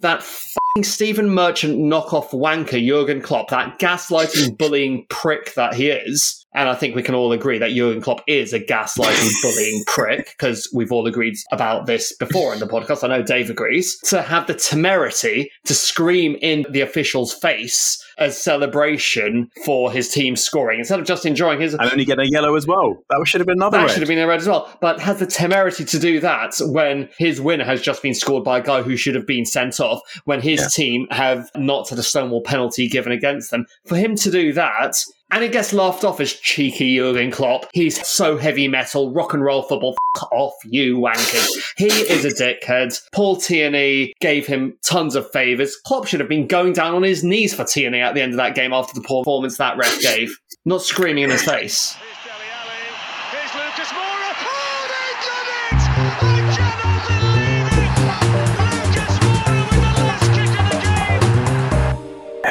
that fucking Stephen Merchant knockoff wanker Jurgen Klopp, that gaslighting, bullying prick that he is. And I think we can all agree that Jurgen Klopp is a gaslighting, bullying prick, because we've all agreed about this before in the podcast. I know Dave agrees. To have the temerity to scream in the official's face as celebration for his team scoring instead of just enjoying his. And only getting a yellow as well. That should have been another That red. should have been a red as well. But has the temerity to do that when his winner has just been scored by a guy who should have been sent off, when his Yeah. team have not had a stonewall penalty given against them. For him to do that, and it gets laughed off as cheeky Jurgen Klopp. He's so heavy metal, rock and roll football. F off, you wankers. He is a dickhead. Paul Tierney gave him tons of favours. Klopp should have been going down on his knees for Tierney at the end of that game after the performance that ref gave, not screaming in his face.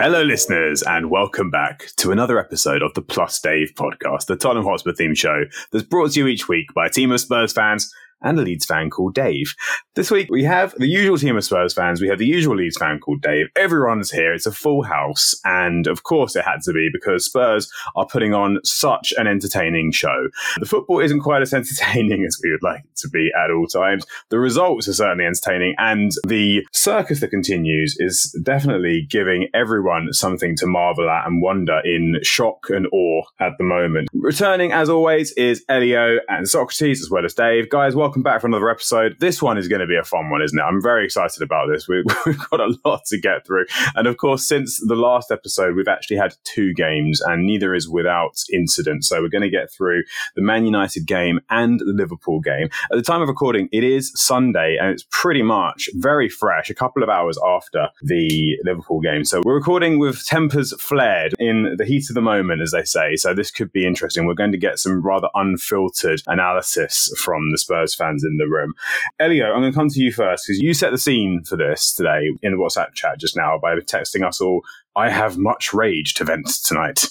Hello, listeners, and welcome back to another episode of the Plus Dave podcast, the Tottenham Hotspur theme show that's brought to you each week by a team of Spurs fans and a Leeds fan called Dave. This week we have the usual team of Spurs fans, we have the usual Leeds fan called Dave. Everyone's here, it's a full house, and of course it had to be because Spurs are putting on such an entertaining show. The football isn't quite as entertaining as we would like it to be at all times. The results are certainly entertaining, and the circus that continues is definitely giving everyone something to marvel at and wonder in shock and awe at the moment. Returning, as always, is Elio and Socrates, as well as Dave. Guys, welcome back for another episode. This one is going to be a fun one, isn't it? I'm very excited about this. We, we've got a lot to get through. And of course, since the last episode, we've actually had two games, and neither is without incident. So we're going to get through the Man United game and the Liverpool game. At the time of recording, it is Sunday, and it's pretty much very fresh, a couple of hours after the Liverpool game. So we're recording with tempers flared in the heat of the moment, as they say. So this could be interesting. We're going to get some rather unfiltered analysis from the Spurs fans in the room. Elio, I'm going to come to you first because you set the scene for this today in the WhatsApp chat just now by texting us all, I have much rage to vent tonight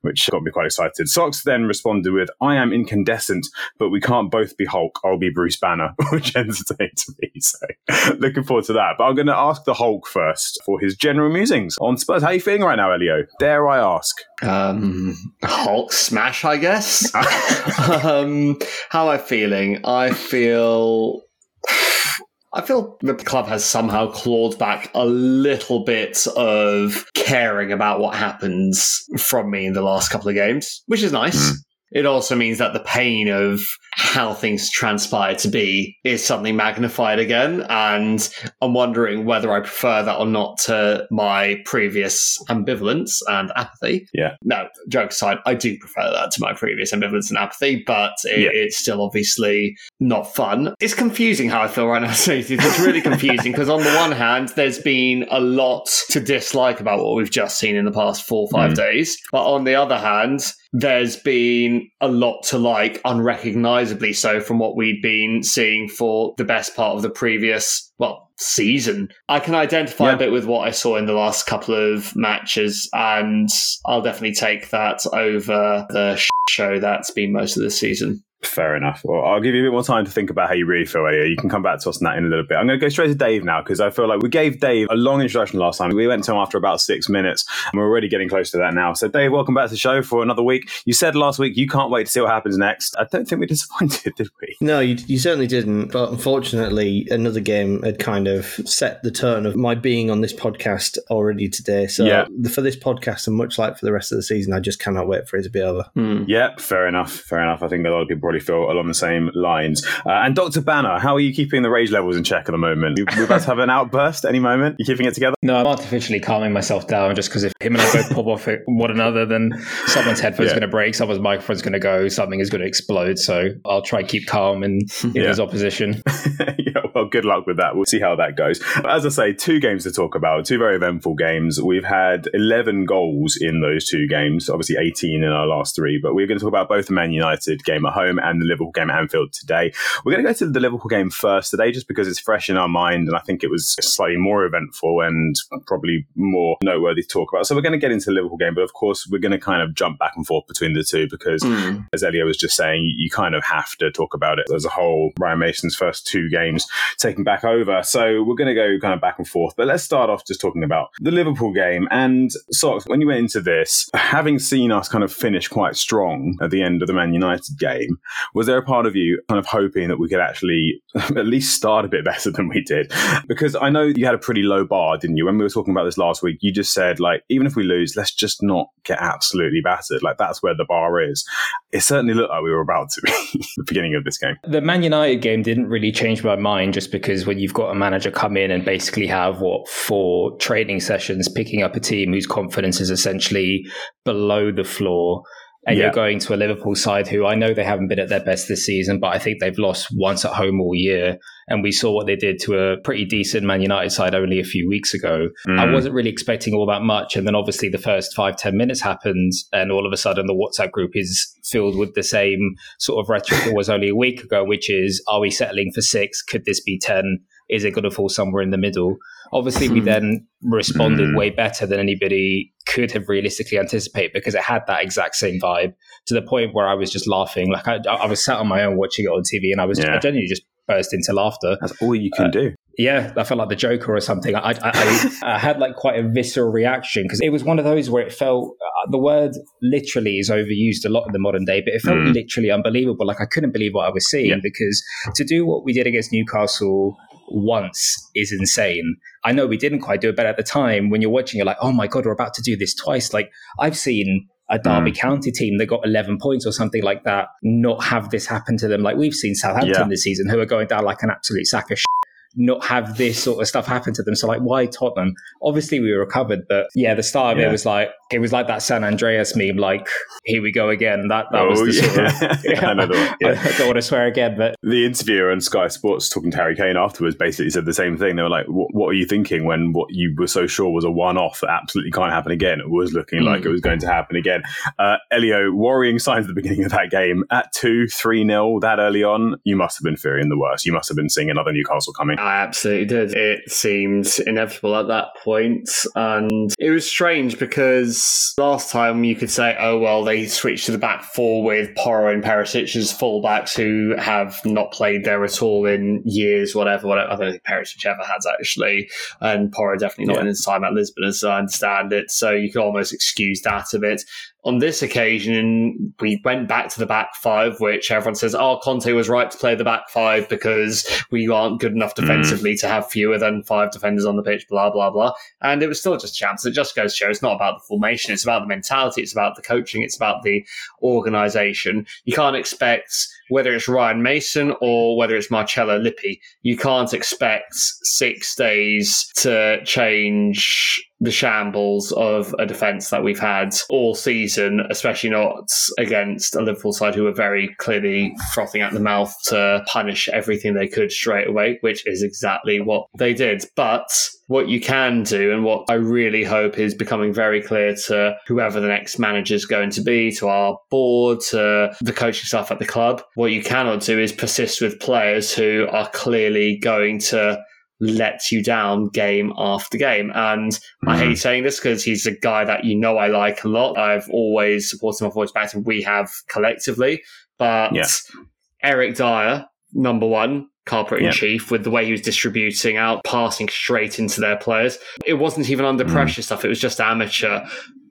which got me quite excited. Socks then responded with, I am incandescent, but we can't both be Hulk. I'll be Bruce Banner, which entertained me. So looking forward to that. But I'm going to ask the Hulk first for his general musings on Spurs. How are you feeling right now, Elio? Dare I ask? Um, Hulk smash, I guess. um, how am I feeling? I feel. I feel the club has somehow clawed back a little bit of caring about what happens from me in the last couple of games, which is nice. Mm. It also means that the pain of how things transpire to be is suddenly magnified again. And I'm wondering whether I prefer that or not to my previous ambivalence and apathy. Yeah. No, joke aside, I do prefer that to my previous ambivalence and apathy, but it, Yeah. it's still obviously not fun. It's confusing how I feel right now, Stacey. It's really confusing because on the one hand, there's been a lot to dislike about what we've just seen in the past four or five Mm. days. But on the other hand, there's been a lot to like unrecognizably so from what we'd been seeing for the best part of the previous well season i can identify Yeah. a bit with what i saw in the last couple of matches and i'll definitely take that over the show that's been most of the season Fair enough. Well, I'll give you a bit more time to think about how you really feel. You can come back to us on that in a little bit. I'm going to go straight to Dave now because I feel like we gave Dave a long introduction last time. We went to him after about six minutes and we're already getting close to that now. So, Dave, welcome back to the show for another week. You said last week you can't wait to see what happens next. I don't think we disappointed, did we? No, you, you certainly didn't. But unfortunately, another game had kind of set the tone of my being on this podcast already today. So Yeah. for this podcast, and much like for the rest of the season, I just cannot wait for it to be over. Hmm. Yeah, fair enough. Fair enough. I think a lot of people probably feel along the same lines. Uh, and Dr. Banner, how are you keeping the rage levels in check at the moment? You- We're about to have an outburst any moment. You keeping it together? No, I'm artificially calming myself down just because if him and I both pop off at one another, then someone's headphone's Yeah. going to break, someone's microphone's going to go, something is going to explode. So I'll try keep calm in, in Yeah. his opposition. yeah, well, good luck with that. We'll see how that goes. But as I say, two games to talk about, two very eventful games. We've had 11 goals in those two games, obviously 18 in our last three, but we're going to talk about both the Man United game at home and the Liverpool game at Anfield today. We're going to go to the Liverpool game first today just because it's fresh in our mind and I think it was slightly more eventful and probably more noteworthy to talk about. So we're going to get into the Liverpool game, but of course, we're going to kind of jump back and forth between the two because Hmm. as Elio was just saying, you kind of have to talk about it as a whole. Ryan Mason's first two games taking back over. So we're going to go kind of back and forth. But let's start off just talking about the Liverpool game. And Socks, when you went into this, having seen us kind of finish quite strong at the end of the Man United game, was there a part of you kind of hoping that we could actually at least start a bit better than we did? Because I know you had a pretty low bar, didn't you? When we were talking about this last week, you just said, like, even if we lose, let's just not get absolutely battered. Like, that's where the bar is. It certainly looked like we were about to be the beginning of this game. The Man United game didn't really change my mind just because when you've got a manager come in and basically have what four training sessions picking up a team whose confidence is essentially below the floor. And Yeah. you're going to a Liverpool side who I know they haven't been at their best this season, but I think they've lost once at home all year. And we saw what they did to a pretty decent Man United side only a few weeks ago. I Mm. wasn't really expecting all that much. And then obviously the first five, 10 minutes happened. And all of a sudden the WhatsApp group is filled with the same sort of rhetoric that was only a week ago, which is, are we settling for six? Could this be 10? Is it going to fall somewhere in the middle? Obviously, we then responded Mm. way better than anybody could have realistically anticipated because it had that exact same vibe to the point where I was just laughing. Like I, I was sat on my own watching it on TV and I was Yeah. I genuinely just burst into laughter. That's all you can do. Yeah, I felt like the Joker or something. I, I, I, I had like quite a visceral reaction because it was one of those where it felt uh, the word literally is overused a lot in the modern day, but it felt Mm. literally unbelievable. Like I couldn't believe what I was seeing Yeah. because to do what we did against Newcastle once is insane. I know we didn't quite do it, but at the time when you're watching, you're like, oh my God, we're about to do this twice. Like I've seen a Derby mm. County team that got 11 points or something like that not have this happen to them. Like we've seen Southampton Yeah. this season who are going down like an absolute sack of shit not have this sort of stuff happen to them. So like, why Tottenham? Obviously, we recovered, but yeah, the start of Yeah. it was like it was like that San Andreas meme. Like, here we go again. That that was Oh, the sort of. I know one, yeah. I don't want to swear again, but the interviewer on Sky Sports talking to Harry Kane afterwards basically said the same thing. They were like, "What, what are you thinking when what you were so sure was a one-off that absolutely can't happen again? It was looking like Mm. it was going to happen again." Uh, Elio, worrying signs at the beginning of that game at two, three nil that early on. You must have been fearing the worst. You must have been seeing another Newcastle coming. I absolutely did. It seemed inevitable at that point, and it was strange because last time you could say, "Oh well, they switched to the back four with Porro and Perisic as fullbacks who have not played there at all in years, whatever." whatever. I don't think Perisic ever has actually, and Porro definitely not Yeah. in his time at Lisbon, as I understand it. So you could almost excuse that a bit. On this occasion, we went back to the back five, which everyone says, "Oh, Conte was right to play the back five because we aren't good enough hmm. defensively to have fewer than five defenders on the pitch." Blah blah blah. And it was still just chance. It just goes to show it's not about the formation; it's about the mentality, it's about the coaching, it's about the organisation. You can't expect whether it's Ryan Mason or whether it's Marcello Lippi, you can't expect six days to change the shambles of a defence that we've had all season, especially not against a Liverpool side who were very clearly frothing at the mouth to punish everything they could straight away, which is exactly what they did. But what you can do, and what I really hope is becoming very clear to whoever the next manager is going to be, to our board, to the coaching staff at the club, what you cannot do is persist with players who are clearly going to let you down game after game. And I hate saying this because he's a guy that you know I like a lot. I've always supported my voice back and we have collectively. But Yeah. Eric Dier, number one, culprit in Yeah. chief, with the way he was distributing out, passing straight into their players. It wasn't even under Mm. pressure stuff, it was just amateur.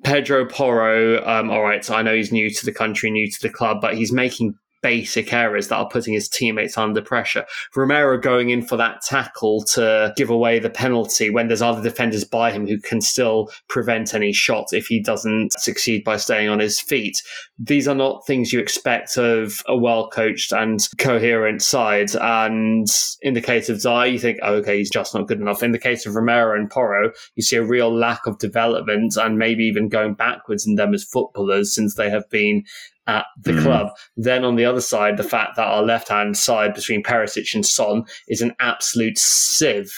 Pedro Porro, um, all right, so I know he's new to the country, new to the club, but he's making basic errors that are putting his teammates under pressure. Romero going in for that tackle to give away the penalty when there's other defenders by him who can still prevent any shot if he doesn't succeed by staying on his feet. These are not things you expect of a well coached and coherent side. And in the case of Zai, you think, oh, okay, he's just not good enough. In the case of Romero and Porro, you see a real lack of development and maybe even going backwards in them as footballers since they have been at the Mm. club. Then on the other side, the fact that our left hand side between Perisic and Son is an absolute sieve.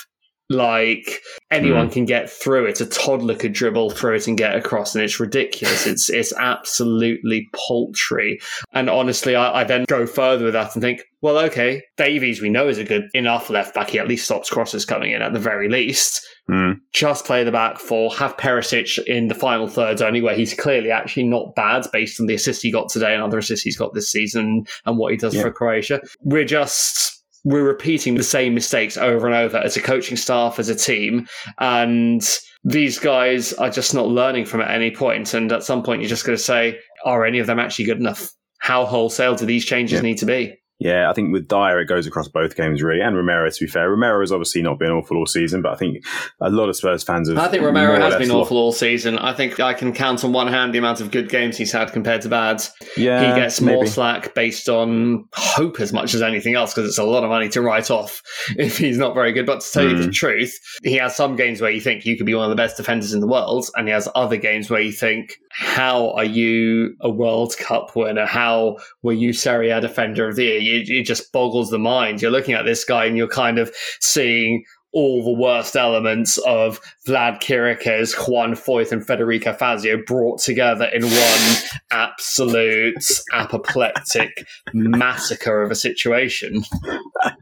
Like anyone can get through it. A toddler could dribble through it and get across, and it's ridiculous. It's it's absolutely paltry. And honestly, I, I then go further with that and think, well, okay, Davies we know is a good enough left back. He at least stops crosses coming in at the very least Mm. just play the back four, have Perisic in the final thirds only, where he's clearly actually not bad based on the assists he got today and other assists he's got this season and what he does Yeah. for Croatia. We're just we're repeating the same mistakes over and over as a coaching staff, as a team, and these guys are just not learning from it at any point. And at some point, you're just going to say, are any of them actually good enough? How wholesale do these changes Yeah. need to be? Yeah, I think with Dier, it goes across both games, really. And Romero, to be fair. Romero has obviously not been awful all season, but I think a lot of Spurs fans have. I think Romero has been awful all season. I think I can count on one hand the amount of good games he's had compared to bad. Yeah, he gets more maybe. slack based on hope as much as anything else because it's a lot of money to write off if he's not very good. But to tell you the Mm. truth, he has some games where you think you could be one of the best defenders in the world, and he has other games where you think, how are you a World Cup winner? How were you Serie A Defender of the Year? You, it just boggles the mind. You're looking at this guy and you're kind of seeing all the worst elements of Vlad Chiriches, Juan Foyth, and Federico Fazio brought together in one absolute apoplectic massacre of a situation.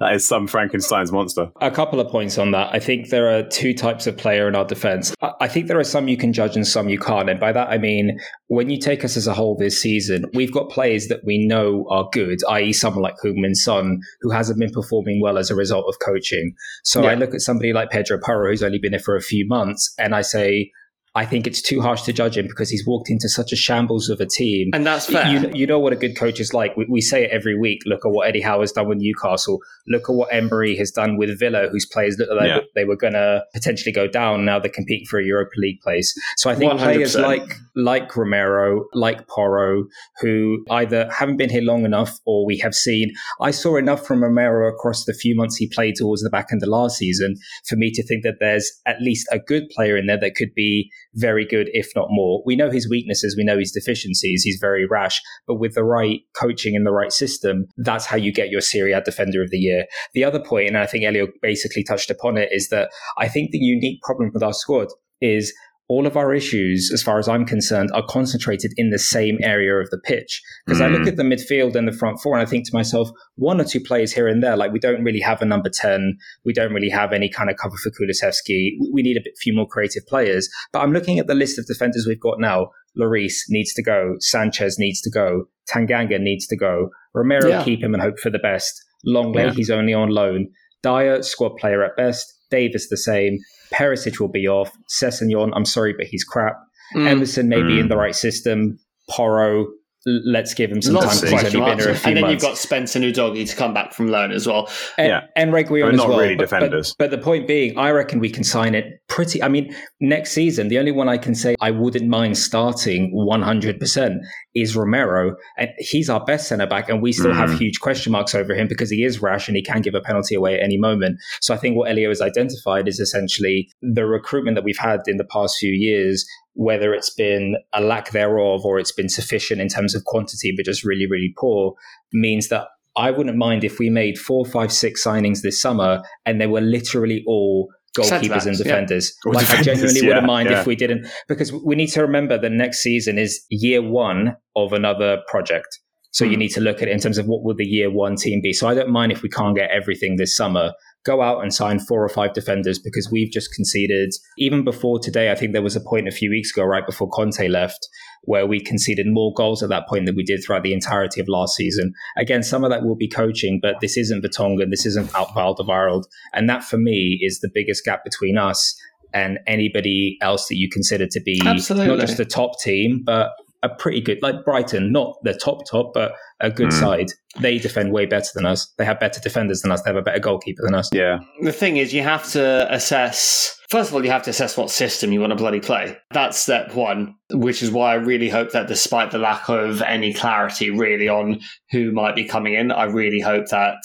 that is some Frankenstein's monster. A couple of points on that. I think there are two types of player in our defense. I- think there are some you can judge and some you can't. And by that, I mean, when you take us as a whole this season, we've got players that we know are good, i.e., someone like Heung-Min Son, who hasn't been performing well as a result of coaching. So Yeah. I look at somebody like Pedro Porro, who's only been here for a few months, and I say, I think it's too harsh to judge him because he's walked into such a shambles of a team. And that's fair. You, you know what a good coach is like. We, we say it every week. Look at what Eddie Howe has done with Newcastle. Look at what Emery has done with Villa, whose players looked like Yeah. they were going to potentially go down. Now they're competing for a Europa League place. So I think players 100%. like like Romero, like Porro, who either haven't been here long enough or we have seen. I saw enough from Romero across the few months he played towards the back end of last season for me to think that there's at least a good player in there that could be very good, if not more. We know his weaknesses, we know his deficiencies. He's very rash, but with the right coaching and the right system, that's how you get your Serie A Defender of the Year. The other point, and I think Elio basically touched upon it, is that I think the unique problem with our squad is all of our issues, as far as I'm concerned, are concentrated in the same area of the pitch. Because I look Mm. at the midfield and the front four, and I think to myself, one or two players here and there, like we don't really have a number 10. We don't really have any kind of cover for Kulusevski. We need a bit few more creative players. But I'm looking at the list of defenders we've got now. Lloris needs to go. Sanchez needs to go. Tanganga needs to go. Romero, Yeah. keep him and hope for the best. Lenglet, Yeah. he's only on loan. Dier, squad player at best. Davies, the same. Perisic will be off. Sessegnon, I'm sorry, but he's crap. Mm. Emerson may be Mm. in the right system. Porro, l- let's give him some Lots time of because he's question only been here a few And then months. you've got Spencer Nudogi to come back from loan as well. and, Yeah. and Reguilon They're as not well. really But- but- defenders. But, the point being, I reckon we can sign it pretty. I mean, next season, the only one I can say I wouldn't mind starting 100% is Romero. And he's our best centre back, and we still have Mm. huge question marks over him because he is rash and he can give a penalty away at any moment. So I think what Elio has identified is essentially the recruitment that we've had in the past few years whether it's been a lack thereof or it's been sufficient in terms of quantity, but just really, really poor, means that I wouldn't mind if we made four, five, six signings this summer and they were literally all goalkeepers and defenders. Or like I genuinely yeah, wouldn't mind yeah. if we didn't, because we need to remember the next season is year one of another project. So you Hmm. need to look at it in terms of what will the year one team be. So I don't mind if we can't get everything this summer. Go out and sign four or five defenders because we've just conceded. Even before today, I think there was a point a few weeks ago, right before Conte left, where we conceded more goals at that point than we did throughout the entirety of last season. Again, some of that will be coaching, but this isn't Vertonghen, this isn't Alderweireld. And that for me is the biggest gap between us and anybody else that you consider to be Absolutely. not just the top team, but a pretty good, like Brighton, not the top top, but a good Hmm. side. They defend way better than us. They have better defenders than us. They have a better goalkeeper than us. Yeah. The thing is, you have to assess. First of all, you have to assess what system you want to bloody play. That's step one, which is why I really hope that despite the lack of any clarity really on who might be coming in, I really hope that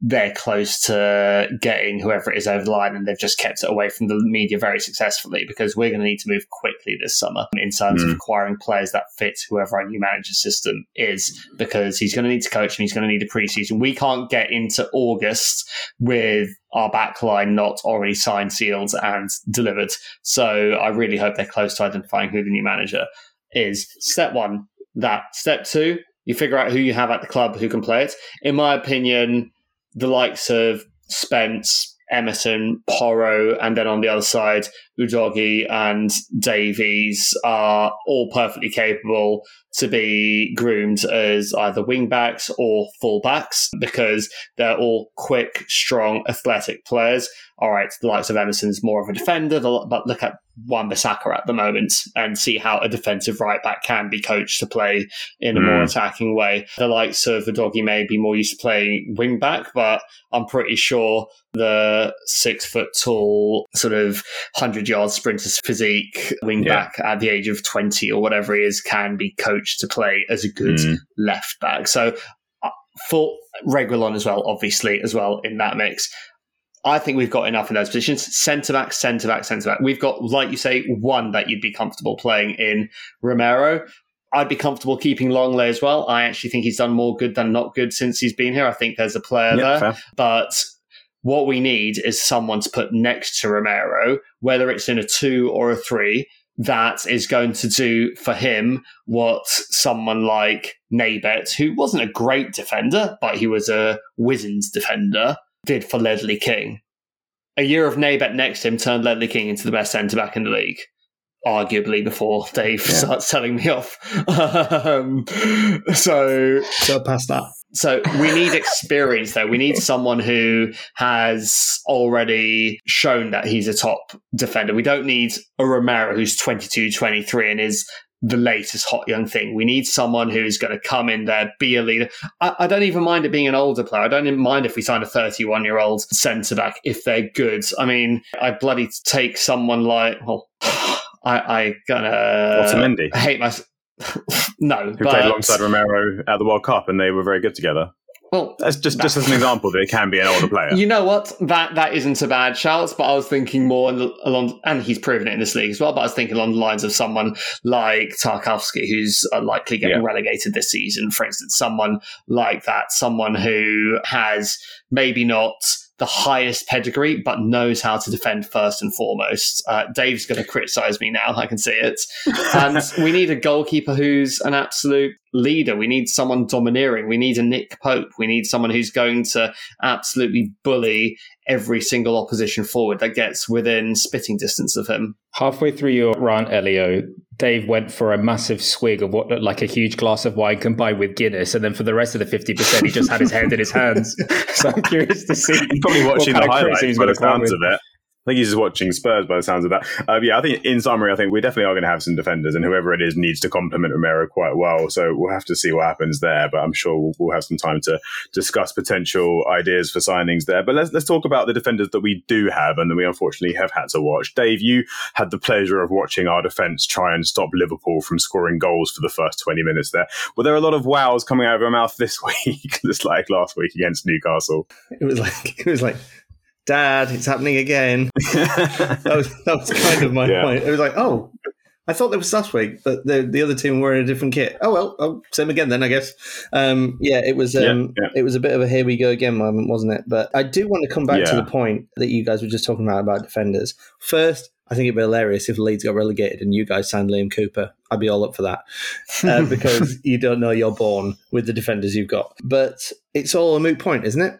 they're close to getting whoever it is over the line and they've just kept it away from the media very successfully because we're going to need to move quickly this summer in terms of Mm. acquiring players that fit whoever our new manager system is because he's going to need to coach and he's going to need a preseason. We can't get into August with our backline not already signed, sealed, and delivered. So I really hope they're close to identifying who the new manager is. Step one, that. Step two, you figure out who you have at the club who can play it. In my opinion, the likes of Spence, Emerson, Porro, and then on the other side, Udogie and Davies are all perfectly capable to be groomed as either wingbacks or fullbacks because they're all quick, strong, athletic players. All right, the likes of Emerson's more of a defender, but look at Wan Bissaka at the moment and see how a defensive right back can be coached to play in a more Mm. attacking way. The likes of doggy may be more used to playing wing back, but I'm pretty sure the six foot tall, sort of 100 yard sprinter's physique wing Yeah. back at the age of 20 or whatever he is can be coached to play as a good Mm. left back. So uh, for Reguilon as well, obviously, as well in that mix. I think we've got enough in those positions. Centre back, centre back, centre back. We've got, like you say, one that you'd be comfortable playing in Romero. I'd be comfortable keeping Lenglet as well. I actually think he's done more good than not good since he's been here. I think there's a player Yeah, there. fair. But what we need is someone to put next to Romero, whether it's in a two or a three, that is going to do for him what someone like Naybet, who wasn't a great defender, but he was a wizened defender, did for Ledley King. A year of Naybet next to him turned Ledley King into the best centre back in the league. Arguably before Dave Yeah. starts telling me off. um, so So past that. So we need experience though. We need someone who has already shown that he's a top defender. We don't need a Romero who's 22, 23 and is the latest hot young thing. We need someone who's going to come in there, be a leader. I, I don't even mind it being an older player. I don't even mind if we sign a 31 year old centre back if they're good. I mean, I bloody take someone like, well, I, I gonna Otamendi. I hate my. no, Who but, played alongside Romero at the World Cup, and they were very good together. Well, That's just just as an example that it can be an older player. You know what? That that isn't a bad shout, but I was thinking more al- along, and he's proven it in this league as well. But I was thinking along the lines of someone like Tarkowski, who's likely getting Yeah. relegated this season. For instance, someone like that, someone who has maybe not the highest pedigree, but knows how to defend first and foremost. Uh, Dave's going to criticize me now. I can see it. And we need a goalkeeper who's an absolute leader. We need someone domineering. We need a Nick Pope. We need someone who's going to absolutely bully every single opposition forward that gets within spitting distance of him. Halfway through your rant, Elio, Dave went for a massive swig of what looked like a huge glass of wine combined with Guinness, and then for the rest of the fifty percent, he just had his hand in his hands. So I'm curious to see. He's probably watching the highlights he's by the sounds of it. I think he's just watching Spurs by the sounds of that. Uh, yeah, I think in summary, I think we definitely are going to have some defenders, and whoever it is needs to complement Romero quite well. So we'll have to see what happens there. But I'm sure we'll, we'll have some time to discuss potential ideas for signings there. But let's let's talk about the defenders that we do have, and that we unfortunately have had to watch. Dave, you had the pleasure of watching our defence try and stop Liverpool from scoring goals for the first 20 minutes there. Were there a lot of wows coming out of your mouth this week, just like last week against Newcastle? It was like it was like, Dad, it's happening again. that was that was kind of my Yeah. point. It was like, oh, I thought that was last week, but the the other team were in a different kit. Oh well, oh, same again then, I guess. Um, yeah, it was um, Yeah, yeah. it was a bit of a here we go again moment, wasn't it? But I do want to come back to the point that you guys were just talking about about defenders. First, I think it'd be hilarious if Leeds got relegated and you guys signed Liam Cooper. I'd be all up for that uh, because you don't know you're born with the defenders you've got. But it's all a moot point, isn't it?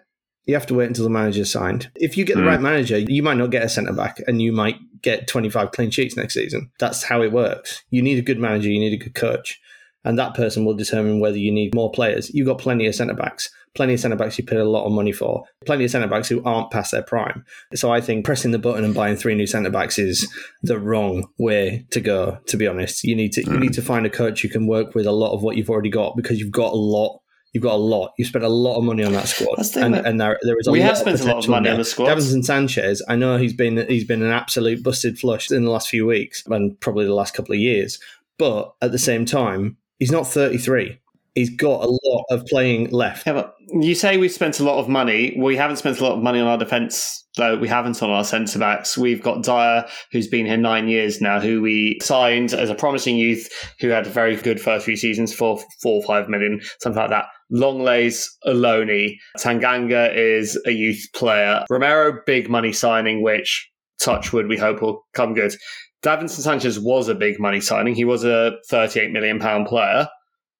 You have to wait until the manager's signed. If you get the Mm. right manager, you might not get a centre back and you might get 25 clean sheets next season. That's how it works. You need a good manager, you need a good coach. And that person will determine whether you need more players. You've got plenty of centre backs, plenty of centre backs you paid a lot of money for, plenty of centre backs who aren't past their prime. So I think pressing the button and buying three new centre backs is the wrong way to go. To be honest, you need to you need to find a coach who can work with a lot of what you've already got because you've got a lot. You've got a lot. You spent a lot of money on that squad, That's the and, that- and there, there is a We lot have spent a lot of potential in money on there. the squad. Davinson Sanchez, I know he's been he's been an absolute busted flush in the last few weeks and probably the last couple of years. But at the same time, he's not 33. He's got a lot of playing left. Yeah, but you say we've spent a lot of money. We haven't spent a lot of money on our defence, though. We haven't on our centre backs. We've got Dier, who's been here nine years now, who we signed as a promising youth, who had a very good first few seasons for four or five million, something like that. Lenglet's Aloni. Tanganga is a youth player. Romero, big money signing, which Touchwood we hope will come good. Davinson Sanchez was a big money signing. He was a 38 million pound player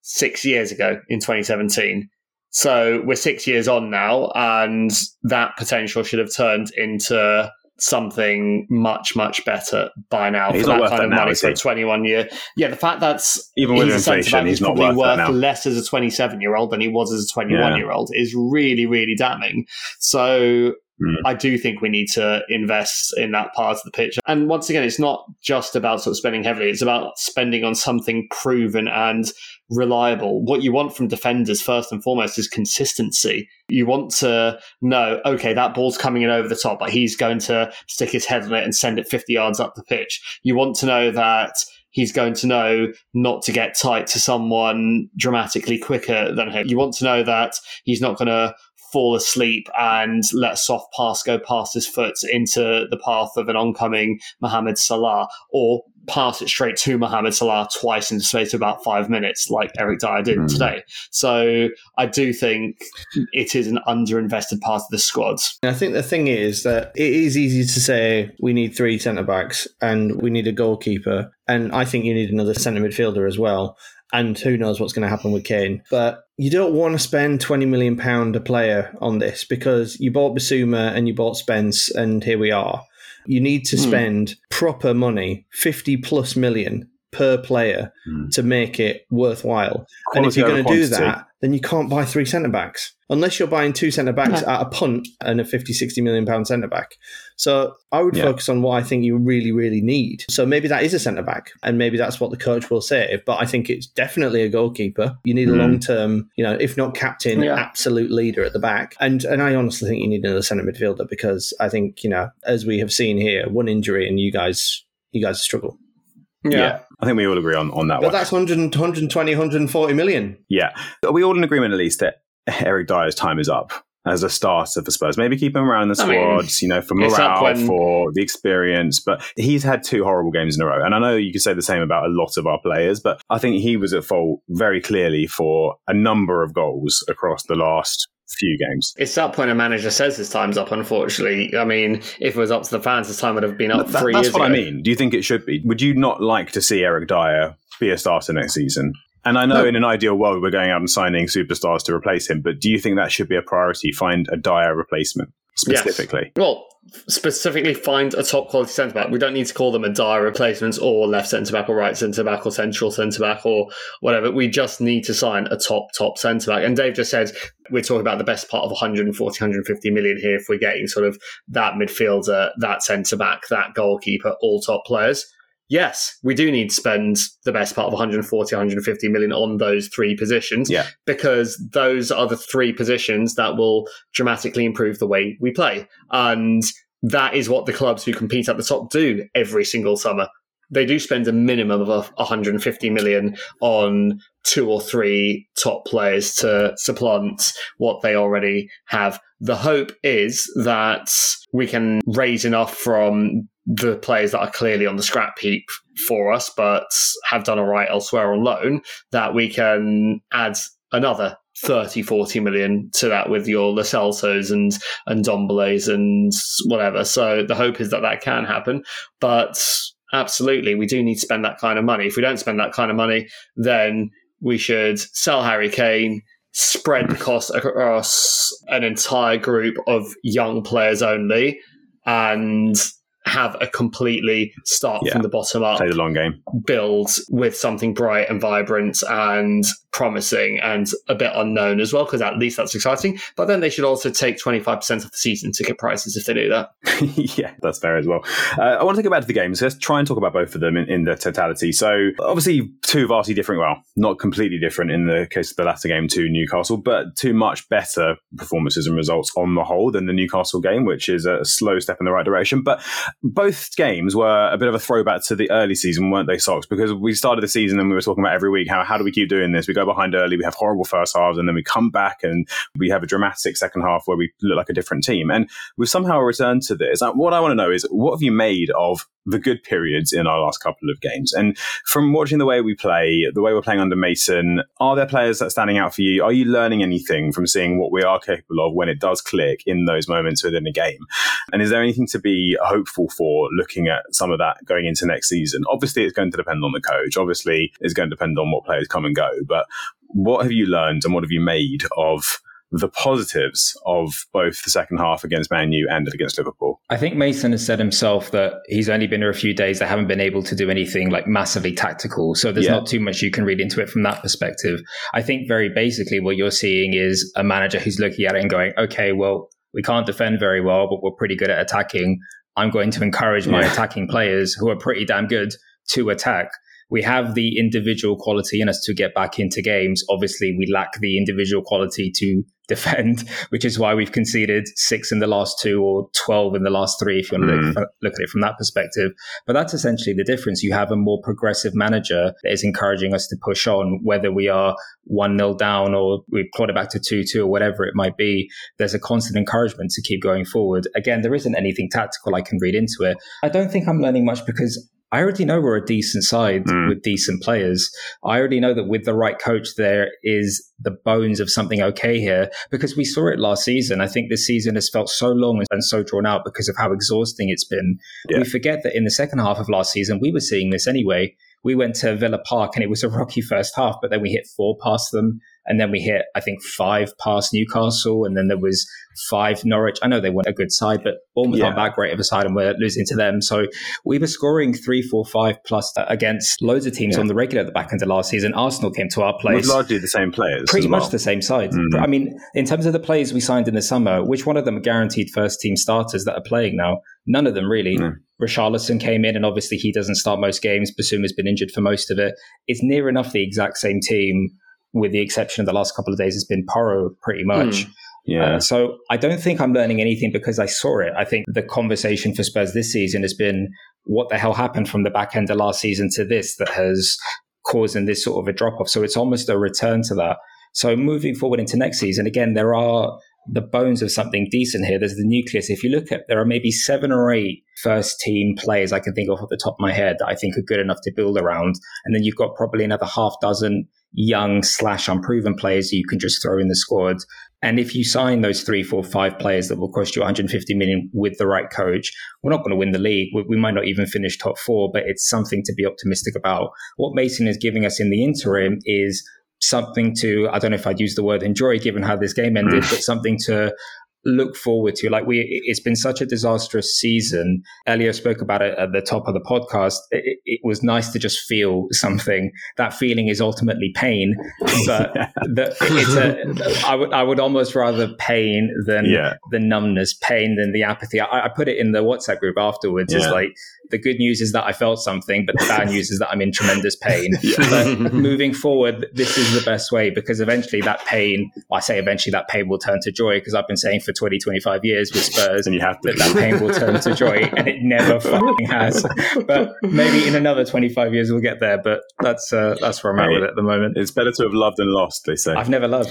six years ago in 2017. So we're six years on now, and that potential should have turned into something much, much better by now He's for that worth kind of now, money for a 21 year. Yeah, the fact that's Even with he's inflation, centre-back he's not probably worth worth less as a 27 year old than he was as a 21 year old is really, really damning. So Mm. I do think we need to invest in that part of the pitch. And once again, it's not just about sort of spending heavily, it's about spending on something proven and reliable. What you want from defenders, first and foremost, is consistency. You want to know, okay, that ball's coming in over the top, but he's going to stick his head on it and send it 50 yards up the pitch. You want to know that he's going to know not to get tight to someone dramatically quicker than him. You want to know that he's not going to fall asleep and let a soft pass go past his foot into the path of an oncoming Mohamed Salah or pass it straight to Mohamed Salah twice in the space of about five minutes, like Eric Dier did Mm. today. So I do think it is an underinvested part of the squad. I think the thing is that it is easy to say we need three centre backs and we need a goalkeeper, and I think you need another centre midfielder as well. And who knows what's going to happen with Kane? But you don't want to spend twenty million pound a player on this because you bought Bissouma and you bought Spence, and here we are. You need to Hmm. spend proper money, fifty plus million per player, Hmm. to make it worthwhile. and if you're going to do that, then you can't buy three centre backs unless you're buying two centre backs at a punt and a 50, 60 million pound centre back. So I would Yeah. focus on what I think you really, really need. So maybe that is a centre back, and maybe that's what the coach will say. But I think it's definitely a goalkeeper. You need a Mm. long term, you know, if not captain, Yeah. absolute leader at the back. And and I honestly think you need another centre midfielder because I think you know, as we have seen here, one injury and you guys, you guys struggle. Yeah. I think we all agree on, on that But one. that's 100, 120, 140 million. Yeah. Are we all in agreement at least that Eric Dier's time is up as a starter for Spurs? Maybe keep him around the I mean, squads, you know, for morale, when- for the experience. But he's had two horrible games in a row. And I know you could say the same about a lot of our players, but I think he was at fault very clearly for a number of goals across the last few games. It's that point a manager says his time's up, unfortunately. I mean, if it was up to the fans, his time would have been up That- three that's years what I mean. Do you think it should be? Would you not like to see Eric Dier be a starter next season? And I know No. in an ideal world we're going out and signing superstars to replace him, but do you think that should be a priority? Find a Dier replacement Yes. specifically. Well, specifically find a top quality centre back. We don't need to call them a dire replacement or left centre back or right centre back or central centre back or whatever. We just need to sign a top, top centre back. And Dave just said we're talking about the best part of 140, 150 million here if we're getting sort of that midfielder, that centre back, that goalkeeper, all top players. Yes, we do need to spend the best part of 140, 150 million on those three positions Yeah. because those are the three positions that will dramatically improve the way we play. And that is what the clubs who compete at the top do every single summer. They do spend a minimum of 150 million on two or three top players to supplant what they already have. The hope is that we can raise enough from the players that are clearly on the scrap heap for us, but have done all right elsewhere on loan, that we can add another 30, 40 million to that with your Lo Celsos and, and Ndombeles and whatever. So the hope is that that can happen. But absolutely, we do need to spend that kind of money. If we don't spend that kind of money, then we should sell Harry Kane, spread the cost across an entire group of young players only, and have a completely start Yeah. from the bottom up Play the long game. build with something bright and vibrant and promising and a bit unknown as well, because at least that's exciting. But then they should also take 25% of the season ticket prices if they do that. yeah, that's fair as well. Uh, I want to go back to the games. Let's try and talk about both of them in, in the totality. So, obviously, two vastly different, well, not completely different in the case of the latter game to Newcastle, but two much better performances and results on the whole than the Newcastle game, which is a slow step in the right direction. But both games were a bit of a throwback to the early season, weren't they, Socks? Because we started the season and we were talking about every week how, how do we keep doing this? We go behind early, we have horrible first halves, and then we come back and we have a dramatic second half where we look like a different team. And we've somehow returned to this. What I want to know is what have you made of the good periods in our last couple of games. And from watching the way we play, the way we're playing under Mason, are there players that are standing out for you? Are you learning anything from seeing what we are capable of when it does click in those moments within a game? And is there anything to be hopeful for looking at some of that going into next season? Obviously, it's going to depend on the coach. Obviously, it's going to depend on what players come and go. But what have you learned and what have you made of the positives of both the second half against Man U and against Liverpool. I think Mason has said himself that he's only been here a few days. They haven't been able to do anything like massively tactical. So there's Yeah. not too much you can read into it from that perspective. I think very basically what you're seeing is a manager who's looking at it and going, okay, well, we can't defend very well, but we're pretty good at attacking. I'm going to encourage my Yeah. attacking players who are pretty damn good to attack. We have the individual quality in us to get back into games. Obviously, we lack the individual quality to defend, which is why we've conceded six in the last two or 12 in the last three, if you want to Mm. look, look at it from that perspective. But that's essentially the difference. You have a more progressive manager that is encouraging us to push on, whether we are 1 0 down or we plot it back to 2 2 or whatever it might be. There's a constant encouragement to keep going forward. Again, there isn't anything tactical I can read into it. I don't think I'm learning much because I already know we're a decent side Mm. with decent players. I already know that with the right coach, there is the bones of something okay here because we saw it last season. I think this season has felt so long and so drawn out because of how exhausting it's been. Yeah. We forget that in the second half of last season, we were seeing this anyway. We went to Villa Park and it was a rocky first half, but then we hit four past them. And then we hit, I think, five past Newcastle. And then there was five Norwich. I know they weren't a good side, but Bournemouth Yeah. aren't that great of a side and we're losing to them. So we were scoring three, four, five plus against loads of teams Yeah. on the regular at the back end of last season. Arsenal came to our With place largely the same players. pretty much the same side. Mm. I mean, in terms of the players we signed in the summer, which one of them are guaranteed first team starters that are playing now? None of them really. No. Richarlison came in, and obviously he doesn't start most games. Bissouma's been injured for most of it. It's near enough the exact same team, with the exception of the last couple of days. It's been Porro pretty much. Yeah. Uh, so I don't think I'm learning anything because I saw it. I think the conversation for Spurs this season has been what the hell happened from the back end of last season to this that has causing this sort of a drop off. So it's almost a return to that. So moving forward into next season, again, there are the bones of something decent here. There's the nucleus. If you look at, there are maybe seven or eight first team players I can think of off the top of my head that I think are good enough to build around. And then you've got probably another half dozen young slash unproven players you can just throw in the squad. And if you sign those three, four, five players that will cost you 150 million with the right coach, we're not going to win the league. We, we might not even finish top four, but it's something to be optimistic about. What Mason is giving us in the interim is something to, I don't know if I'd use the word enjoy given how this game ended, mm. but something to look forward to. Like we, it's been such a disastrous season. Elio spoke about it at the top of the podcast. It, it was nice to just feel something. That feeling is ultimately pain, but the, it's a, I would, I would almost rather pain than Yeah. the numbness, pain than the apathy. I, I put it in the WhatsApp group afterwards. It's like the good news is that I felt something, but the bad news is that I'm in tremendous pain. Yeah. But moving forward, this is the best way because eventually that pain, I say eventually that pain will turn to joy because I've been saying for 20, 25 years with Spurs and you have to. that that pain will turn to joy and it never fucking has. But maybe in another 25 years we'll get there, but that's, uh, that's where I'm at with it at the moment. It's better to have loved than lost, they say. I've never loved.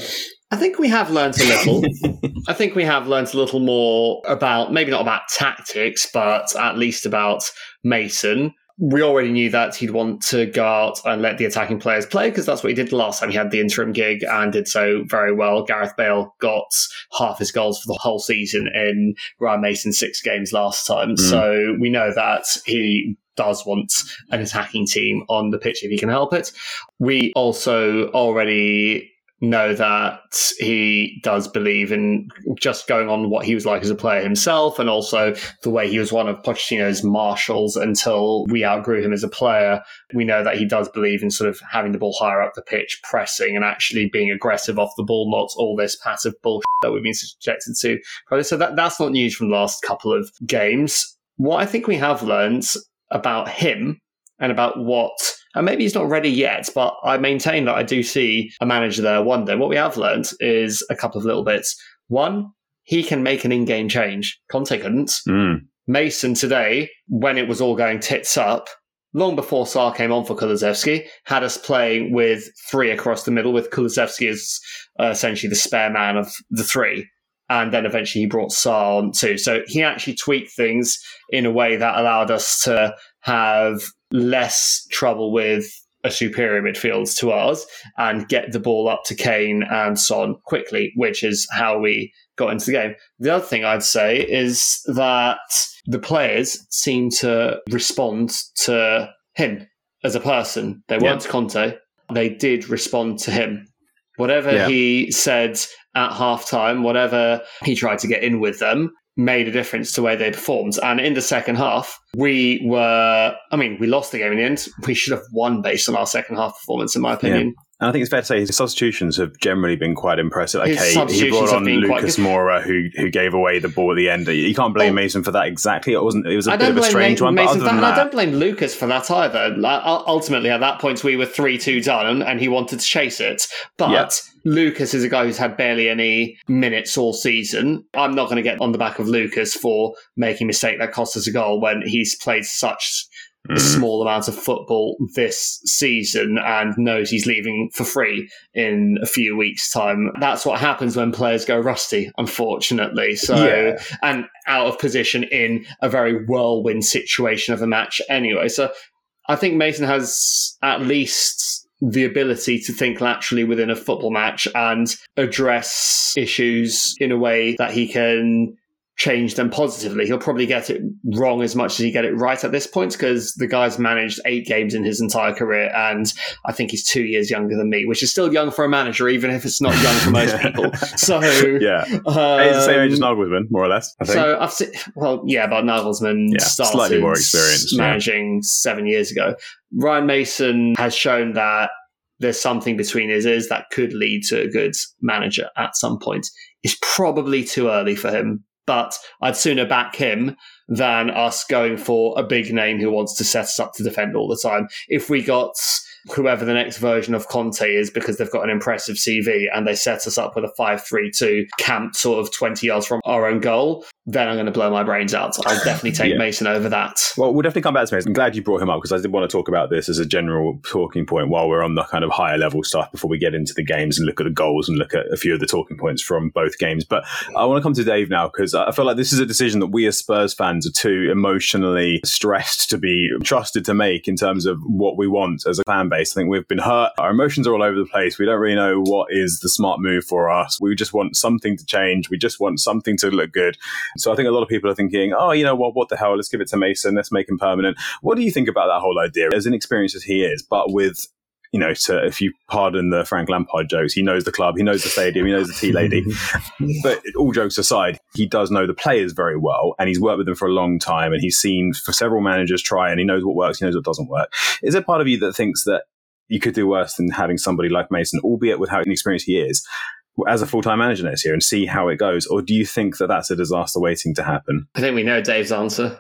I think we have learnt a little. I think we have learnt a little more about maybe not about tactics, but at least about Mason. We already knew that he'd want to go out and let the attacking players play because that's what he did the last time he had the interim gig and did so very well. Gareth Bale got half his goals for the whole season in Ryan Mason's six games last time. Mm. So we know that he does want an attacking team on the pitch if he can help it. We also already know that he does believe in just going on what he was like as a player himself and also the way he was one of Pochettino's marshals until we outgrew him as a player. We know that he does believe in sort of having the ball higher up the pitch, pressing and actually being aggressive off the ball, not all this passive bullshit that we've been subjected to. So that, that's not news from the last couple of games. What I think we have learned about him and about what and maybe he's not ready yet, but I maintain that I do see a manager there one day. What we have learned is a couple of little bits. One, he can make an in-game change. Conte couldn't. Mm. Mason today, when it was all going tits up, long before Sarr came on for Kulusevski, had us playing with three across the middle, with Kulusevski as uh, essentially the spare man of the three. and then eventually he brought Sarr on too. So he actually tweaked things in a way that allowed us to have less trouble with a superior midfield to ours and get the ball up to Kane and Son quickly, which is how we got into the game. The other thing I'd say is that the players seem to respond to him as a person. They weren't Conte. They did respond to him. Whatever Yeah. he said at halftime, whatever he tried to get in with them, made a difference to the way they performed. And in the second half, we were, I mean, we lost the game in the end. We should have won based on our second half performance, in my opinion. And I think it's fair to say his substitutions have generally been quite impressive. His Okay, he brought on Lucas. Moura, who who gave away the ball at the end. You can't blame Oh. Mason for that exactly. It wasn't. It was a bit of a strange Ma- one, Mason but that, and I don't blame Lucas for that either. Like, ultimately, at that point, we were 3 2 done and he wanted to chase it. But Yeah. Lucas is a guy who's had barely any minutes all season. I'm not going to get on the back of Lucas for making a mistake that cost us a goal when he's played such a Mm. small amount of football this season and knows he's leaving for free in a few weeks' time. That's what happens when players go rusty, unfortunately. So Yeah. and out of position in a very whirlwind situation of a match anyway. So I think Mason has at least the ability to think laterally within a football match and address issues in a way that he can change them positively. He'll probably get it wrong as much as he get it right at this point because the guy's managed eight games in his entire career and I think he's two years younger than me, which is still young for a manager, even if it's not young for most people. So yeah, um, it's the same age as Nagelsmann, more or less. I think. so I've seen, well, yeah, but Nagelsmann Yeah, started slightly more experienced, yeah. managing seven years ago. Ryan Mason has shown that there's something between his ears that could lead to a good manager at some point. It's probably too early for him, but I'd sooner back him than us going for a big name who wants to set us up to defend all the time. If we got whoever the next version of Conte is because they've got an impressive CV and they set us up with a 5-3-2 camped sort of 20 yards from our own goal, then I'm going to blow my brains out. I'll definitely take Yeah. Mason over that. Well, we'll definitely come back to Mason. I'm glad you brought him up because I did want to talk about this as a general talking point while we're on the kind of higher level stuff before we get into the games and look at the goals and look at a few of the talking points from both games. But I want to come to Dave now because I feel like this is a decision that we as Spurs fans are too emotionally stressed to be trusted to make in terms of what we want as a fan base. I think we've been hurt. Our emotions are all over the place. We don't really know what is the smart move for us. We just want something to change. We just want something to look good. So I think a lot of people are thinking, oh, you know what, what the hell? Let's give it to Mason. Let's make him permanent. What do you think about that whole idea? As inexperienced as he is, but with you know, to, if you pardon the Frank Lampard jokes, he knows the club, he knows the stadium, he knows the tea lady. but all jokes aside, he does know the players very well, and he's worked with them for a long time, and he's seen for several managers try, and he knows what works, he knows what doesn't work. Is there part of you that thinks that you could do worse than having somebody like Mason, albeit with how inexperienced he is, as a full time manager next year, and see how it goes? Or do you think that that's a disaster waiting to happen? I think we know Dave's answer.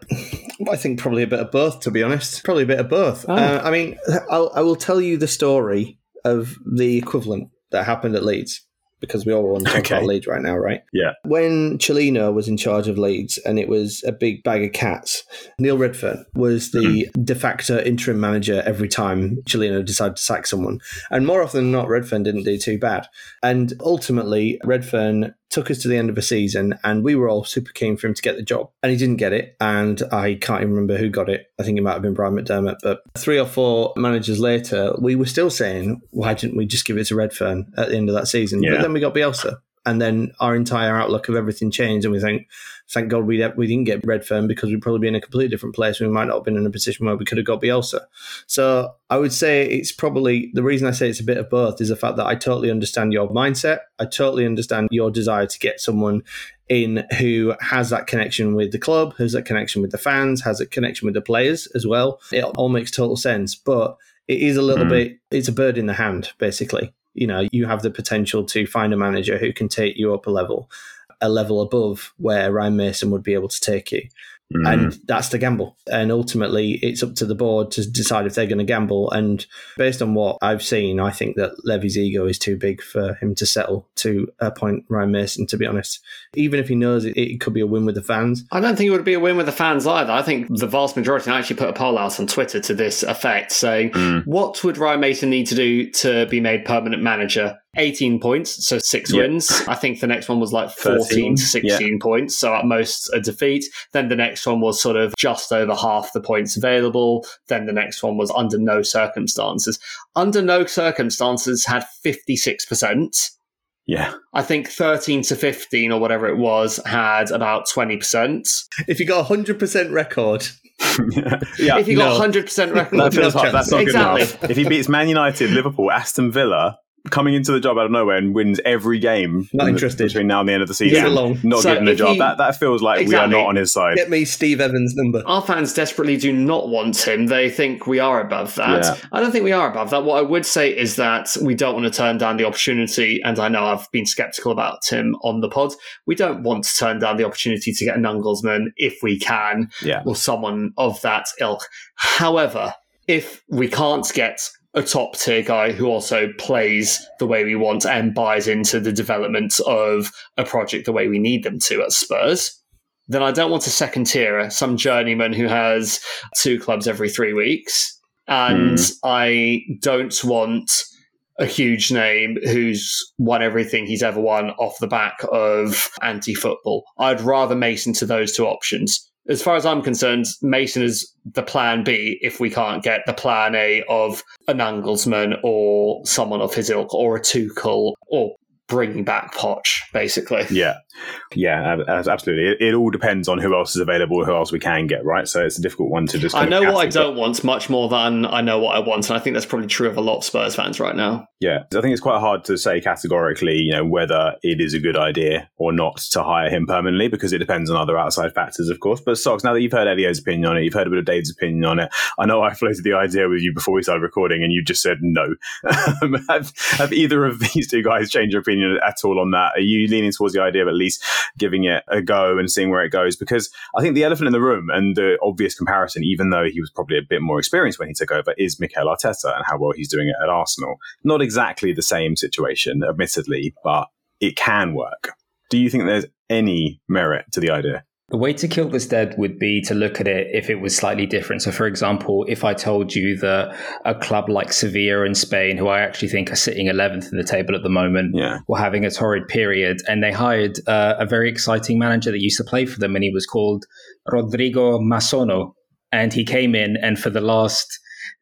I think probably a bit of both, to be honest. Probably a bit of both. Oh. Uh, I mean, I'll, I will tell you the story of the equivalent that happened at Leeds because we all want to talk Okay. about Leeds right now, right? Yeah. When Cellino was in charge of Leeds and it was a big bag of cats, Neil Redfearn was the mm-hmm. de facto interim manager every time Cellino decided to sack someone. And more often than not, Redfearn didn't do too bad. And ultimately, Redfearn took us to the end of a season and we were all super keen for him to get the job. And he didn't get it. And I can't even remember who got it. I think it might have been Brian McDermott. But three or four managers later, we were still saying, why didn't we just give it to Redfearn at the end of that season? Yeah. But then we got Bielsa. And then our entire outlook of everything changed, and we think, thank God we we didn't get Redfearn because we'd probably be in a completely different place. We might not have been in a position where we could have got Bielsa. So I would say it's probably the reason I say it's a bit of both is the fact that I totally understand your mindset. I totally understand your desire to get someone in who has that connection with the club, has that connection with the fans, has that connection with the players as well. It all makes total sense, but it is a little Mm. bit. It's a bird in the hand, basically. You know, you have the potential to find a manager who can take you up a level, a level above where Ryan Mason would be able to take you Mm. and that's the gamble. And ultimately, it's up to the board to decide if they're going to gamble. And based on what I've seen, I think that Levy's ego is too big for him to settle to appoint Ryan Mason. To be honest, even if he knows it, it could be a win with the fans. I don't think it would be a win with the fans either. I think the vast majority I actually put a poll out on Twitter to this effect saying, Mm. what would Ryan Mason need to do to be made permanent manager? 18 points, so six Yeah. wins. I think the next one was like 14 13, to 16 points, so at most a defeat. Then the next one was sort of just over half the points available. Then the next one was under no circumstances. Under no circumstances had 56%. Yeah. I think 13 to 15 or whatever it was had about 20%. If you got a hundred percent record, yeah. if you got no. 100% record, That feels No hard. That's not Exactly. good enough. If he beats Man United, Liverpool, Aston Villa, coming into the job out of nowhere and wins every game Not in the- interested. between now and the end of the season, Leave it not So getting the job. he- that that feels like Exactly. we are not on his side. get me Steve Evans' number. Our fans desperately do not want him. They think we are above that. Yeah. I don't think we are above that. What I would say is that we don't want to turn down the opportunity, and I know I've been skeptical about him on the pod. We don't want to turn down the opportunity to get a Nagelsmann if we can, Yeah. or someone of that ilk. However, if we can't get a top tier guy who also plays the way we want and buys into the development of a project the way we need them to at Spurs, then I don't want a second tier, some journeyman who has two clubs every three weeks. And hmm. I don't want a huge name who's won everything he's ever won off the back of anti football. I'd rather Mason to those two options. As far as I'm concerned, Mason is the plan B if we can't get the plan A of an Nagelsmann or someone of his ilk or a Tuchel or bringing back Poch, basically. Yeah, yeah, ab- ab- absolutely. It, it all depends on who else is available, who else we can get, right? So it's a difficult one to just. I know what I cast it, but- don't want much more than I know what I want, and I think that's probably true of a lot of Spurs fans right now. Yeah, I think it's quite hard to say categorically, you know, whether it is a good idea or not to hire him permanently because it depends on other outside factors, of course. But Socks, now that you've heard Elio's opinion on it, you've heard a bit of Dave's opinion on it. I know I floated the idea with you before we started recording, and you just said no. Have, have either of these two guys changed your opinion at all on that? Are you leaning towards the idea of at least giving it a go and seeing where it goes? Because I think the elephant in the room and the obvious comparison, even though he was probably a bit more experienced when he took over, is Mikel Arteta and how well he's doing it at Arsenal. Not exactly the same situation, admittedly, but it can work. Do you think there's any merit to the idea? The way to kill this dead would be to look at it if it was slightly different. So, for example, if I told you that a club like Sevilla in Spain, who I actually think are sitting 11th in the table at the moment, Yeah. were having a torrid period, and they hired uh, a very exciting manager that used to play for them, and he was called Rodrigo Masono. And he came in, and for the last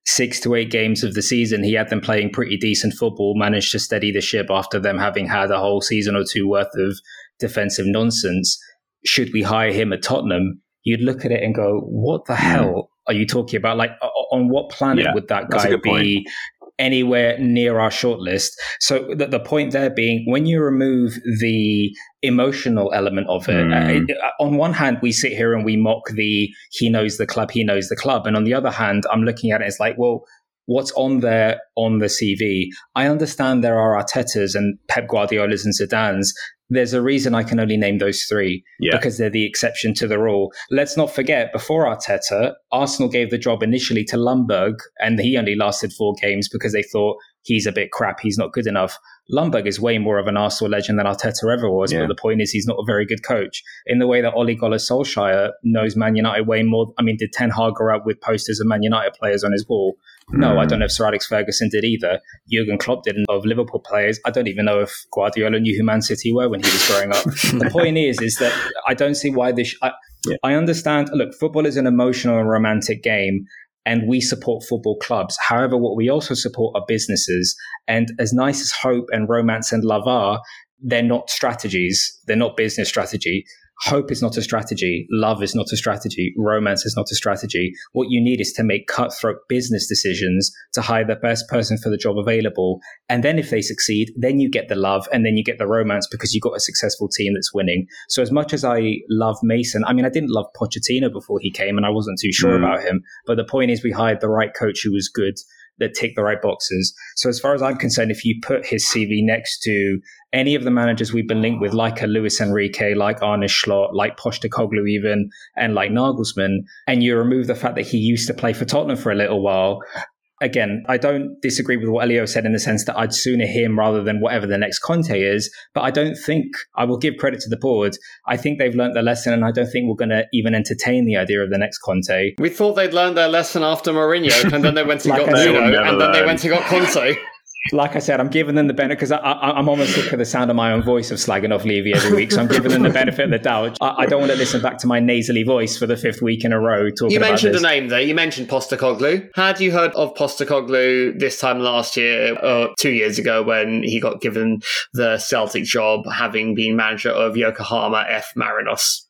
six to eight games of the season, he had them playing pretty decent football, managed to steady the ship after them having had a whole season or two worth of defensive nonsense. Should we hire him at Tottenham? You'd look at it and go, what the hell are you talking about? Like, on what planet Yeah, would that guy good point. be anywhere near our shortlist? So the, the point there being, when you remove the emotional element of it, Mm. uh, on one hand, we sit here and we mock the he knows the club, he knows the club. And on the other hand, I'm looking at it, it's like, well, what's on there on the CV? I understand there are Artetas and Pep Guardiolas and Zidanes. There's a reason I can only name those three Yeah. because they're the exception to the rule. Let's not forget, before Arteta, Arsenal gave the job initially to Ljungberg, and he only lasted four games because they thought he's a bit crap, he's not good enough. Ljungberg is way more of an Arsenal legend than Arteta ever was, Yeah. but the point is he's not a very good coach. In the way that Ole Gunnar Solskjaer knows Man United way more. I mean, did Ten Hag go out with posters of Man United players on his wall? No, I hmm. don't know if Sir Alex Ferguson did either. Jurgen Klopp didn't of Liverpool players. I don't even know if Guardiola knew who Man City were when he was growing up. the point is, is that I don't see why this. I, Yeah. I understand. Look, football is an emotional and romantic game, and we support football clubs. However, what we also support are businesses. And as nice as hope and romance and love are, they're not strategies. They're not business strategy. Hope is not a strategy. Love is not a strategy. Romance is not a strategy. What you need is to make cutthroat business decisions to hire the best person for the job available. And then if they succeed, then you get the love and then you get the romance because you've got a successful team that's winning. So as much as I love Mason, I mean, I didn't love Pochettino before he came and I wasn't too sure Mm. about him. But the point is we hired the right coach who was good that tick the right boxes. So as far as I'm concerned, if you put his CV next to any of the managers we've been linked with, like a Luis Enrique, like Arne Slot, like Postecoglou even, and like Nagelsmann, and you remove the fact that he used to play for Tottenham for a little while, again, I don't disagree with what Elio said in the sense that I'd sooner him rather than whatever the next Conte is, but I don't think, I will give credit to the board, I think they've learnt their lesson and I don't think we're going to even entertain the idea of the next Conte. We thought they'd learned their lesson after Mourinho, and then they went and Like got I Nuno, They will never and then they went and got Conte. like I said, I'm giving them the benefit because I'm almost sick of the sound of my own voice of slagging off Levy every week. So I'm giving them the benefit of the doubt. I, I don't want to listen back to my nasally voice for the fifth week in a row. Talking You mentioned a name there. You mentioned Postecoglou. Had you heard of Postecoglou this time last year or two years ago when he got given the Celtic job, having been manager of Yokohama F Marinos?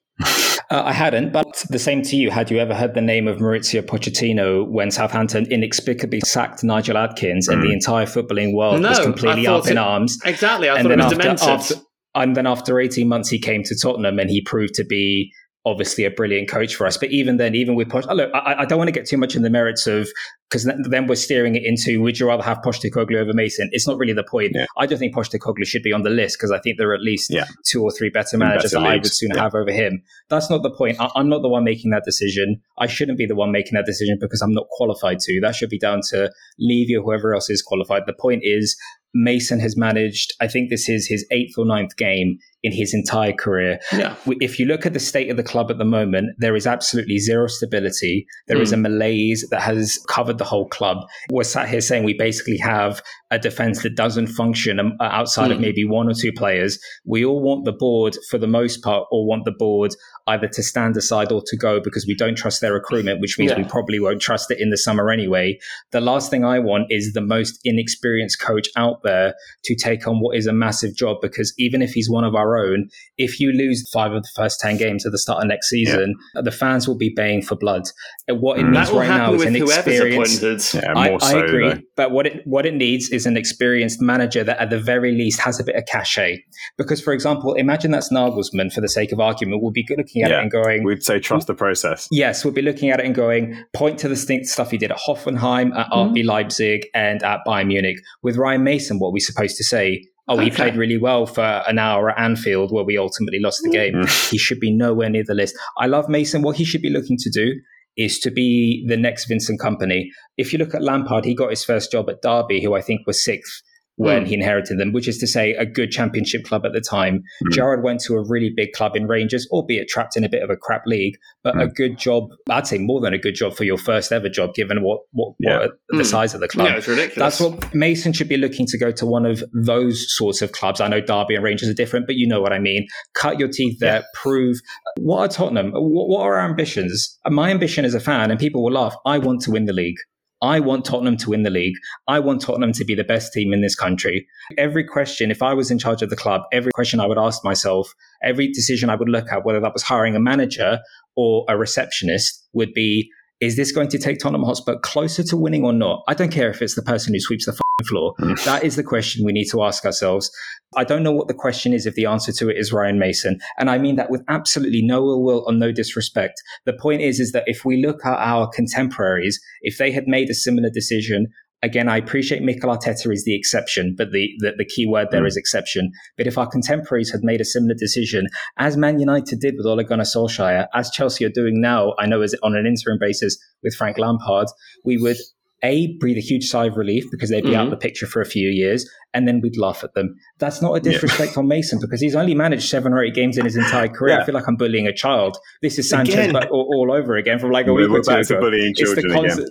Uh, I hadn't, but the same to you. Had you ever heard the name of Maurizio Pochettino when Southampton inexplicably sacked Nigel Adkins and the entire footballing world was completely up in arms? Exactly. I and thought it was after, demented. after and then after 18 months he came to Tottenham and he proved to be obviously a brilliant coach for us. But even then even with Poch, look I, I don't want to get too much in the merits of because then we're steering it into would you rather have Pochettino over Mason? It's not really the point. Yeah. I don't think Pochettino should be on the list because I think there are at least Yeah. two or three better managers better that I would sooner Yeah. have over him. That's not the point. I, I'm not the one making that decision. I shouldn't be the one making that decision because I'm not qualified to. That should be down to Levy or whoever else is qualified. The point is Mason has managed, I think this is his eighth or ninth game in his entire career. yeah. If you look at the state of the club at the moment, there is absolutely zero stability. There is hmm. a malaise that has covered the whole club. We're sat here saying we basically have a defense that doesn't function um, outside of Mm. maybe one or two players. We all want the board, for the most part, or want the board either to stand aside or to go because we don't trust their recruitment, which means Yeah. we probably won't trust it in the summer anyway. The last thing I want is the most inexperienced coach out there to take on what is a massive job because even if he's one of our own, if you lose five of the first 10 games at the start of next season, the fans will be baying for blood. What it Mm. needs right now is an whoever's experienced. Yeah, I, more I so. agree, though. but what it what it needs is an experienced manager that, at the very least, has a bit of cachet. Because, for example, imagine that's Nagelsmann. For the sake of argument, we'll be looking at Yeah. it and going, We'd say trust the process. Yes, we'll be looking at it and going, point to the stink stuff he did at Hoffenheim, at Mm-hmm. RB Leipzig, and at Bayern Munich. With Ryan Mason, what are we supposed to say? Oh, he played really well for an hour at Anfield where we ultimately lost the game. Mm. he should be nowhere near the list. I love Mason. What he should be looking to do is to be the next Vincent Kompany. If you look at Lampard, he got his first job at Derby, who I think was sixth when Mm. he inherited them, which is to say a good championship club at the time. Mm. Gerrard went to a really big club in Rangers, albeit trapped in a bit of a crap league, but a good job. I'd say more than a good job for your first ever job, given what, what, Yeah. what the Mm. size of the club. Yeah, it's ridiculous. That's what Mason should be looking to go to one of those sorts of clubs. I know Derby and Rangers are different, but you know what I mean. Cut your teeth there, prove what are Tottenham? What, what are our ambitions? My ambition as a fan, and people will laugh, I want to win the league. I want Tottenham to win the league. I want Tottenham to be the best team in this country. Every question, if I was in charge of the club, every question I would ask myself, every decision I would look at, whether that was hiring a manager or a receptionist, would be is this going to take Tottenham Hotspur closer to winning or not? I don't care if it's the person who sweeps the floor. that is the question we need to ask ourselves. I don't know what the question is if the answer to it is Ryan Mason. And I mean that with absolutely no ill will or no disrespect. The point is, is that if we look at our contemporaries, if they had made a similar decision, again, I appreciate Mikel Arteta is the exception, but the, the, the key word there mm. is exception. But if our contemporaries had made a similar decision, as Man United did with Ole Gunnar Solskjaer, as Chelsea are doing now, I know is on an interim basis with Frank Lampard, we would a breathe a huge sigh of relief because they'd be out of mm-hmm. the picture for a few years, and then we'd laugh at them. That's not a disrespect on Mason because he's only managed seven or eight games in his entire career. Yeah. I feel like I'm bullying a child. This is Sanchez but all, all over again from like a We're week or two ago. It's the children again.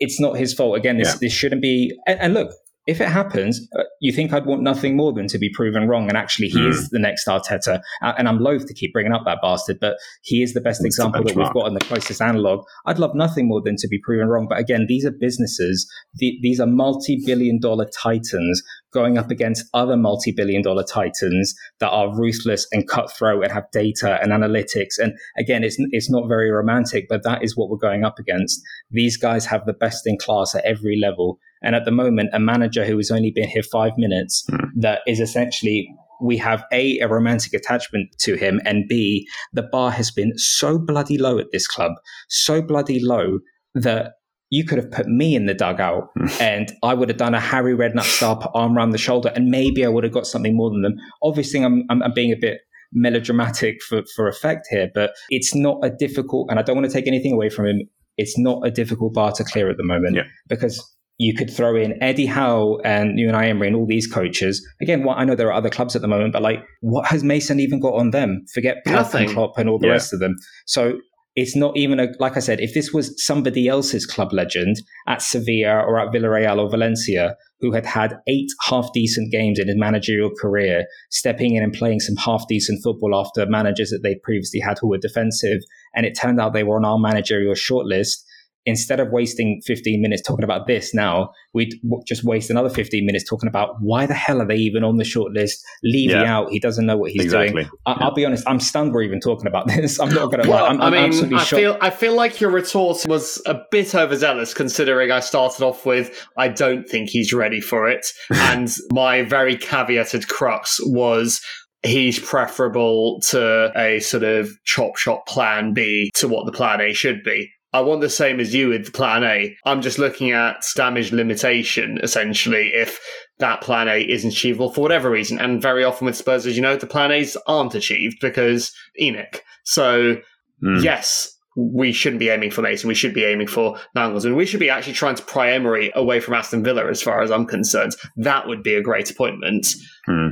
It's not his fault. Again, this Yeah. this shouldn't be. And, and look, if it happens, uh, you think I'd want nothing more than to be proven wrong. And actually, he Hmm. is the next Arteta. Uh, and I'm loath to keep bringing up that bastard, but he is the best It's example that we've got and the closest analog. I'd love nothing more than to be proven wrong. But again, these are businesses. The, these are multi-billion dollar titans going up against other multi-billion dollar titans that are ruthless and cutthroat and have data and analytics. And again, it's it's not very romantic, but that is what we're going up against. These guys have the best in class at every level. And at the moment, a manager who has only been here five minutes hmm. that is essentially we have a a romantic attachment to him, and b the bar has been so bloody low at this club, so bloody low that you could have put me in the dugout hmm. and I would have done a Harry Redknapp style arm around the shoulder and maybe I would have got something more than them. Obviously, I'm, I'm, I'm being a bit melodramatic for, for effect here, but it's not a difficult, and I don't want to take anything away from him. It's not a difficult bar to clear at the moment Yeah. because you could throw in Eddie Howe and Unai Emery and all these coaches. Again, what I know there are other clubs at the moment, but like, what has Mason even got on them? Forget Pep and Klopp and all the Yeah. rest of them. So it's not even a like I said, if this was somebody else's club legend at Sevilla or at Villarreal or Valencia who had had eight half decent games in his managerial career, stepping in and playing some half decent football after managers that they'd previously had who were defensive, and it turned out they were on our managerial shortlist instead of wasting 15 minutes talking about this now, we'd just waste another 15 minutes talking about why the hell are they even on the shortlist? Levy Yeah. out. He doesn't know what he's Exactly. doing. I- I'll be honest, I'm stunned we're even talking about this. I'm not going to Well, lie. I'm, I I'm mean, absolutely I feel I feel like your retort was a bit overzealous, considering I started off with "I don't think he's ready for it," and my very caveated crux was he's preferable to a sort of chop shop plan B to what the plan A should be. I want the same as you with plan A. I'm just looking at damage limitation, essentially, if that plan A isn't achievable for whatever reason. And very often with Spurs, as you know, the plan A's aren't achieved because ENIC. So Mm. yes, we shouldn't be aiming for Mason. We should be aiming for Nangles. And we should be actually trying to pry Emery away from Aston Villa, as far as I'm concerned. That would be a great appointment, Hmm.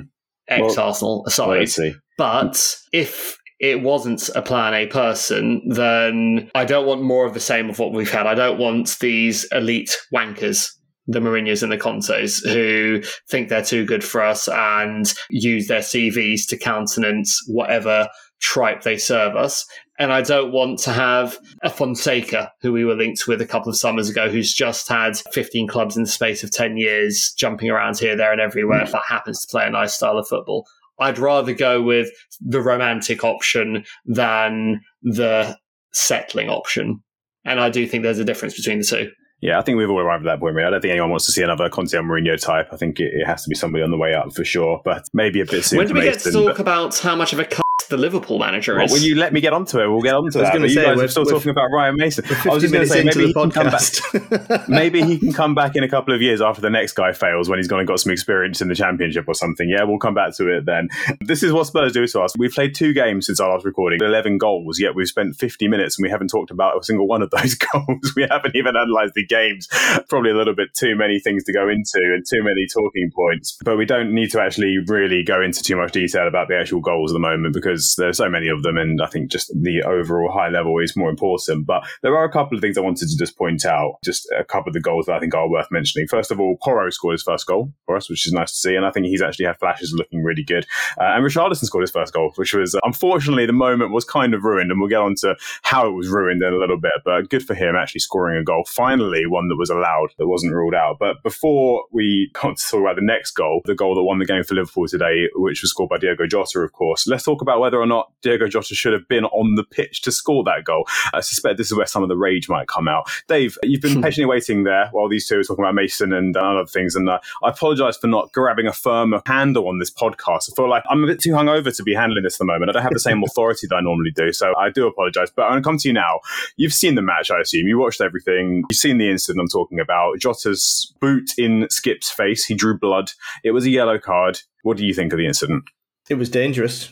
ex Arsenal aside. Let's. But if it wasn't a plan A person, then I don't want more of the same of what we've had. I don't want these elite wankers, the Mourinhos and the Contes, who think they're too good for us and use their CVs to countenance whatever tripe they serve us. And I don't want to have a Fonseca, who we were linked with a couple of summers ago, who's just had 15 clubs in the space of 10 years, jumping around here, there, and everywhere, if that happens to play a nice style of football. I'd rather go with the romantic option than the settling option. And I do think there's a difference between the two. Yeah, I think we've all arrived at that point. Really. I don't think anyone wants to see another Conte or Mourinho type. I think it, it has to be somebody on the way up for sure, but maybe a bit soon. when do we get to talk but- about how much of a the Liverpool manager Well, is? will you let me get onto it? We'll get onto I was gonna But say, guys we're- still talking about Ryan Mason. I was just going to say maybe he can come back. podcast. maybe he can come back in a couple of years after the next guy fails when he's gone and got some experience in the championship or something. Yeah, we'll come back to it then. This is what Spurs do to us. We've played two games since our last recording, 11 goals, yet we've spent 50 minutes and we haven't talked about a single one of those goals. We haven't even analysed the games. Probably a little bit too many things to go into and too many talking points. But we don't need to actually really go into too much detail about the actual goals at the moment because there's so many of them and I think just the overall high level is more important. But there are a couple of things I wanted to just point out, just a couple of the goals that I think are worth mentioning. First of all, Porro scored his first goal for us, which is nice to see. And I think he's actually had flashes looking really good. Uh, and Richarlison scored his first goal, which was unfortunately the moment was kind of ruined. And we'll get on to how it was ruined in a little bit. But good for him actually scoring a goal. Finally, one that was allowed, that wasn't ruled out. But before we come to talk about the next goal, the goal that won the game for Liverpool today, which was scored by Diego Jota, of course, let's talk about whether or not Diego Jota should have been on the pitch to score that goal. I suspect this is where some of the rage might come out. Dave, you've been patiently waiting there while these two are talking about Mason and uh, other things. And uh, I apologise for not grabbing a firmer handle on this podcast. I feel like I'm a bit too hungover to be handling this at the moment. I don't have the same authority that I normally do. So I do apologise. But I'm going to come to you now. You've seen the match, I assume. You watched everything. You've seen the incident I'm talking about. Jota's boot in Skip's face. He drew blood. It was a yellow card. What do you think of the incident? it was dangerous.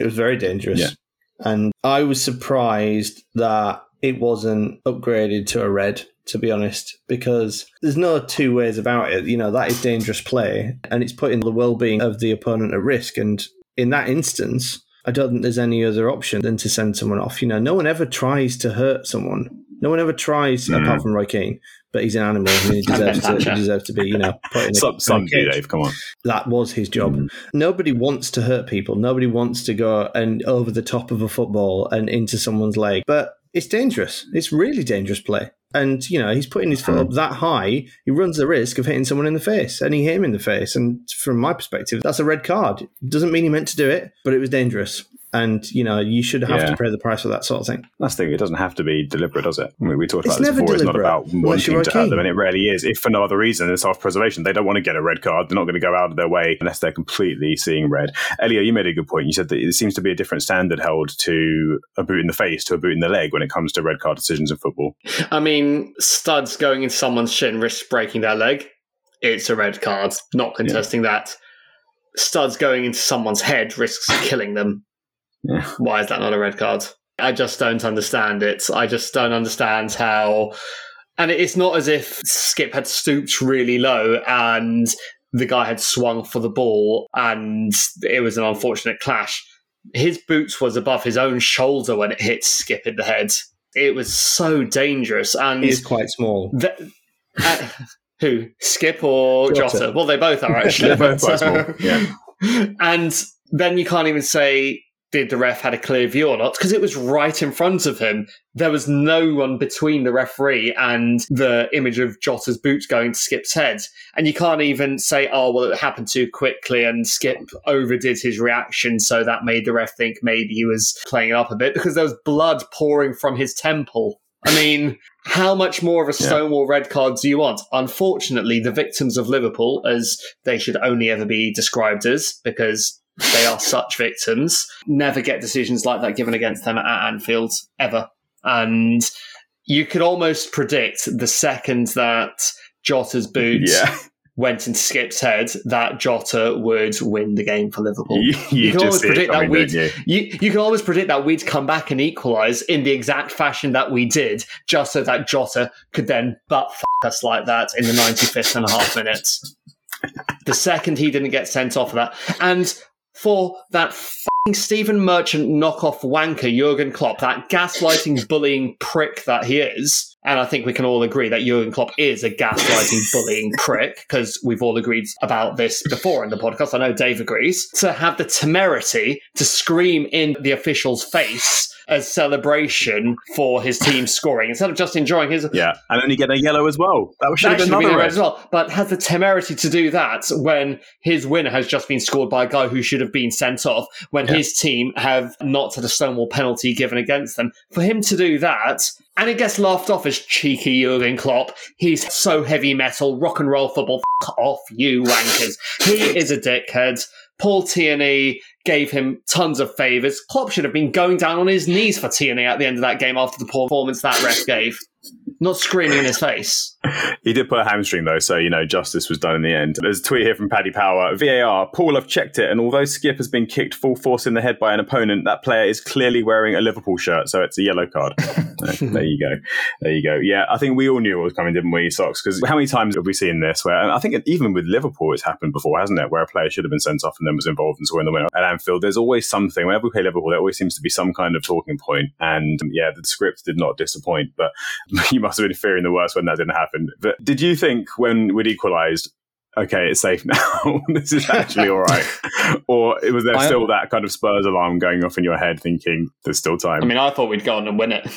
It was very dangerous. Yeah. And I was surprised that it wasn't upgraded to a red, to be honest, because there's no two ways about it. You know, that is dangerous play and it's putting the well being of the opponent at risk. And in that instance, I don't think there's any other option than to send someone off. You know, no one ever tries to hurt someone. No one ever tries, Mm. apart from Roy Keane, but he's an animal and he deserves to, he deserves to be, you know, put in a, Some, some in a do, Dave. Come on. that was his job. Mm. Nobody wants to hurt people. Nobody wants to go and over the top of a football and into someone's leg. But it's dangerous. It's really dangerous play. And you know he's putting his foot up that high. He runs the risk of hitting someone in the face, and he hit him in the face. And from my perspective, that's a red card. Doesn't mean he meant to do it, but it was dangerous. And you know you should have Yeah. to pay the price for that sort of thing. That's the thing. It doesn't have to be deliberate, does it? I mean, we talked It's about this never before. It's not deliberate, about unless you're wanting to hurt them, and it rarely is. If for no other reason, it's self preservation. They don't want to get a red card. They're not going to go out of their way unless they're completely seeing red. Elio, you made a good point. You said that it seems to be a different standard held to a boot in the face to a boot in the leg when it comes to red card decisions in football. I mean, studs going into someone's shin risks breaking their leg. It's a red card. Not contesting that. Studs going into someone's head risks killing them. Yeah. Why is that not a red card? I just don't understand it. I just don't understand how. And it's not as if Skip had stooped really low and the guy had swung for the ball and it was an unfortunate clash. his boots was above his own shoulder when it hit Skip in the head. It was so dangerous. And He's quite small. the- uh, who? Skip or Jota. Jota? Well, they both are actually. They're both small, yeah. And then you can't even say did the ref had a clear view or not because it was right in front of him. There was no one between the referee and the image of Jota's boots going to Skip's head. And you can't even say, oh, well, it happened too quickly and Skip overdid his reaction. So that made the ref think maybe he was playing it up a bit because there was blood pouring from his temple. I mean, how much more of a Yeah. Stonewall red card do you want? Unfortunately, the victims of Liverpool, as they should only ever be described as, because they are such victims, never get decisions like that given against them at Anfield, ever. And you could almost predict the second that Jota's boot Yeah. went into Skip's head, that Jota would win the game for Liverpool. You, you, can just always predict that we'd you? you, you can always predict that we'd come back and equalise in the exact fashion that we did, just so that Jota could then butt f- us like that in the 95th and a half minutes. The second he didn't get sent off for that. And for that fucking Stephen Merchant knockoff wanker, Jurgen Klopp, that gaslighting, bullying prick that he is, and I think we can all agree that Jurgen Klopp is a gaslighting, bullying prick, because we've all agreed about this before in the podcast. I know Dave agrees. To have the temerity to scream in the official's face as celebration for his team scoring instead of just enjoying his Yeah, and only get a yellow as well. That should have been should have been another red red. as well, but has the temerity to do that when his winner has just been scored by a guy who should have been sent off, when Yeah. his team have not had a Stonewall penalty given against them. For him to do that, and it gets laughed off as cheeky Jurgen Klopp, he's so heavy metal, rock and roll football, F- off you wankers. he is a dickhead. Paul Tierney gave him tons of favours. Klopp should have been going down on his knees for Tierney at the end of that game after the performance that ref gave. Not screaming in his face. He did put a hamstring though, so you know justice was done in the end. There's a tweet here from Paddy Power. VAR. Paul, I've checked it, and although Skip has been kicked full force in the head by an opponent, that player is clearly wearing a Liverpool shirt, so it's a yellow card. So, there you go. There you go. Yeah, I think we all knew it was coming, didn't we, Socks? Because how many times have we seen this? Where and I think even with Liverpool, it's happened before, hasn't it? Where a player should have been sent off and then was involved and scoring the winner at Anfield. There's always something. Whenever we play Liverpool, there always seems to be some kind of talking point. And yeah, the script did not disappoint, but you must have been fearing the worst when that didn't happen. But did you think when we'd equalised? Okay, it's safe now. this is actually all right. or was there I- still that kind of Spurs alarm going off in your head, thinking there's still time? I mean, I thought we'd go on and win it.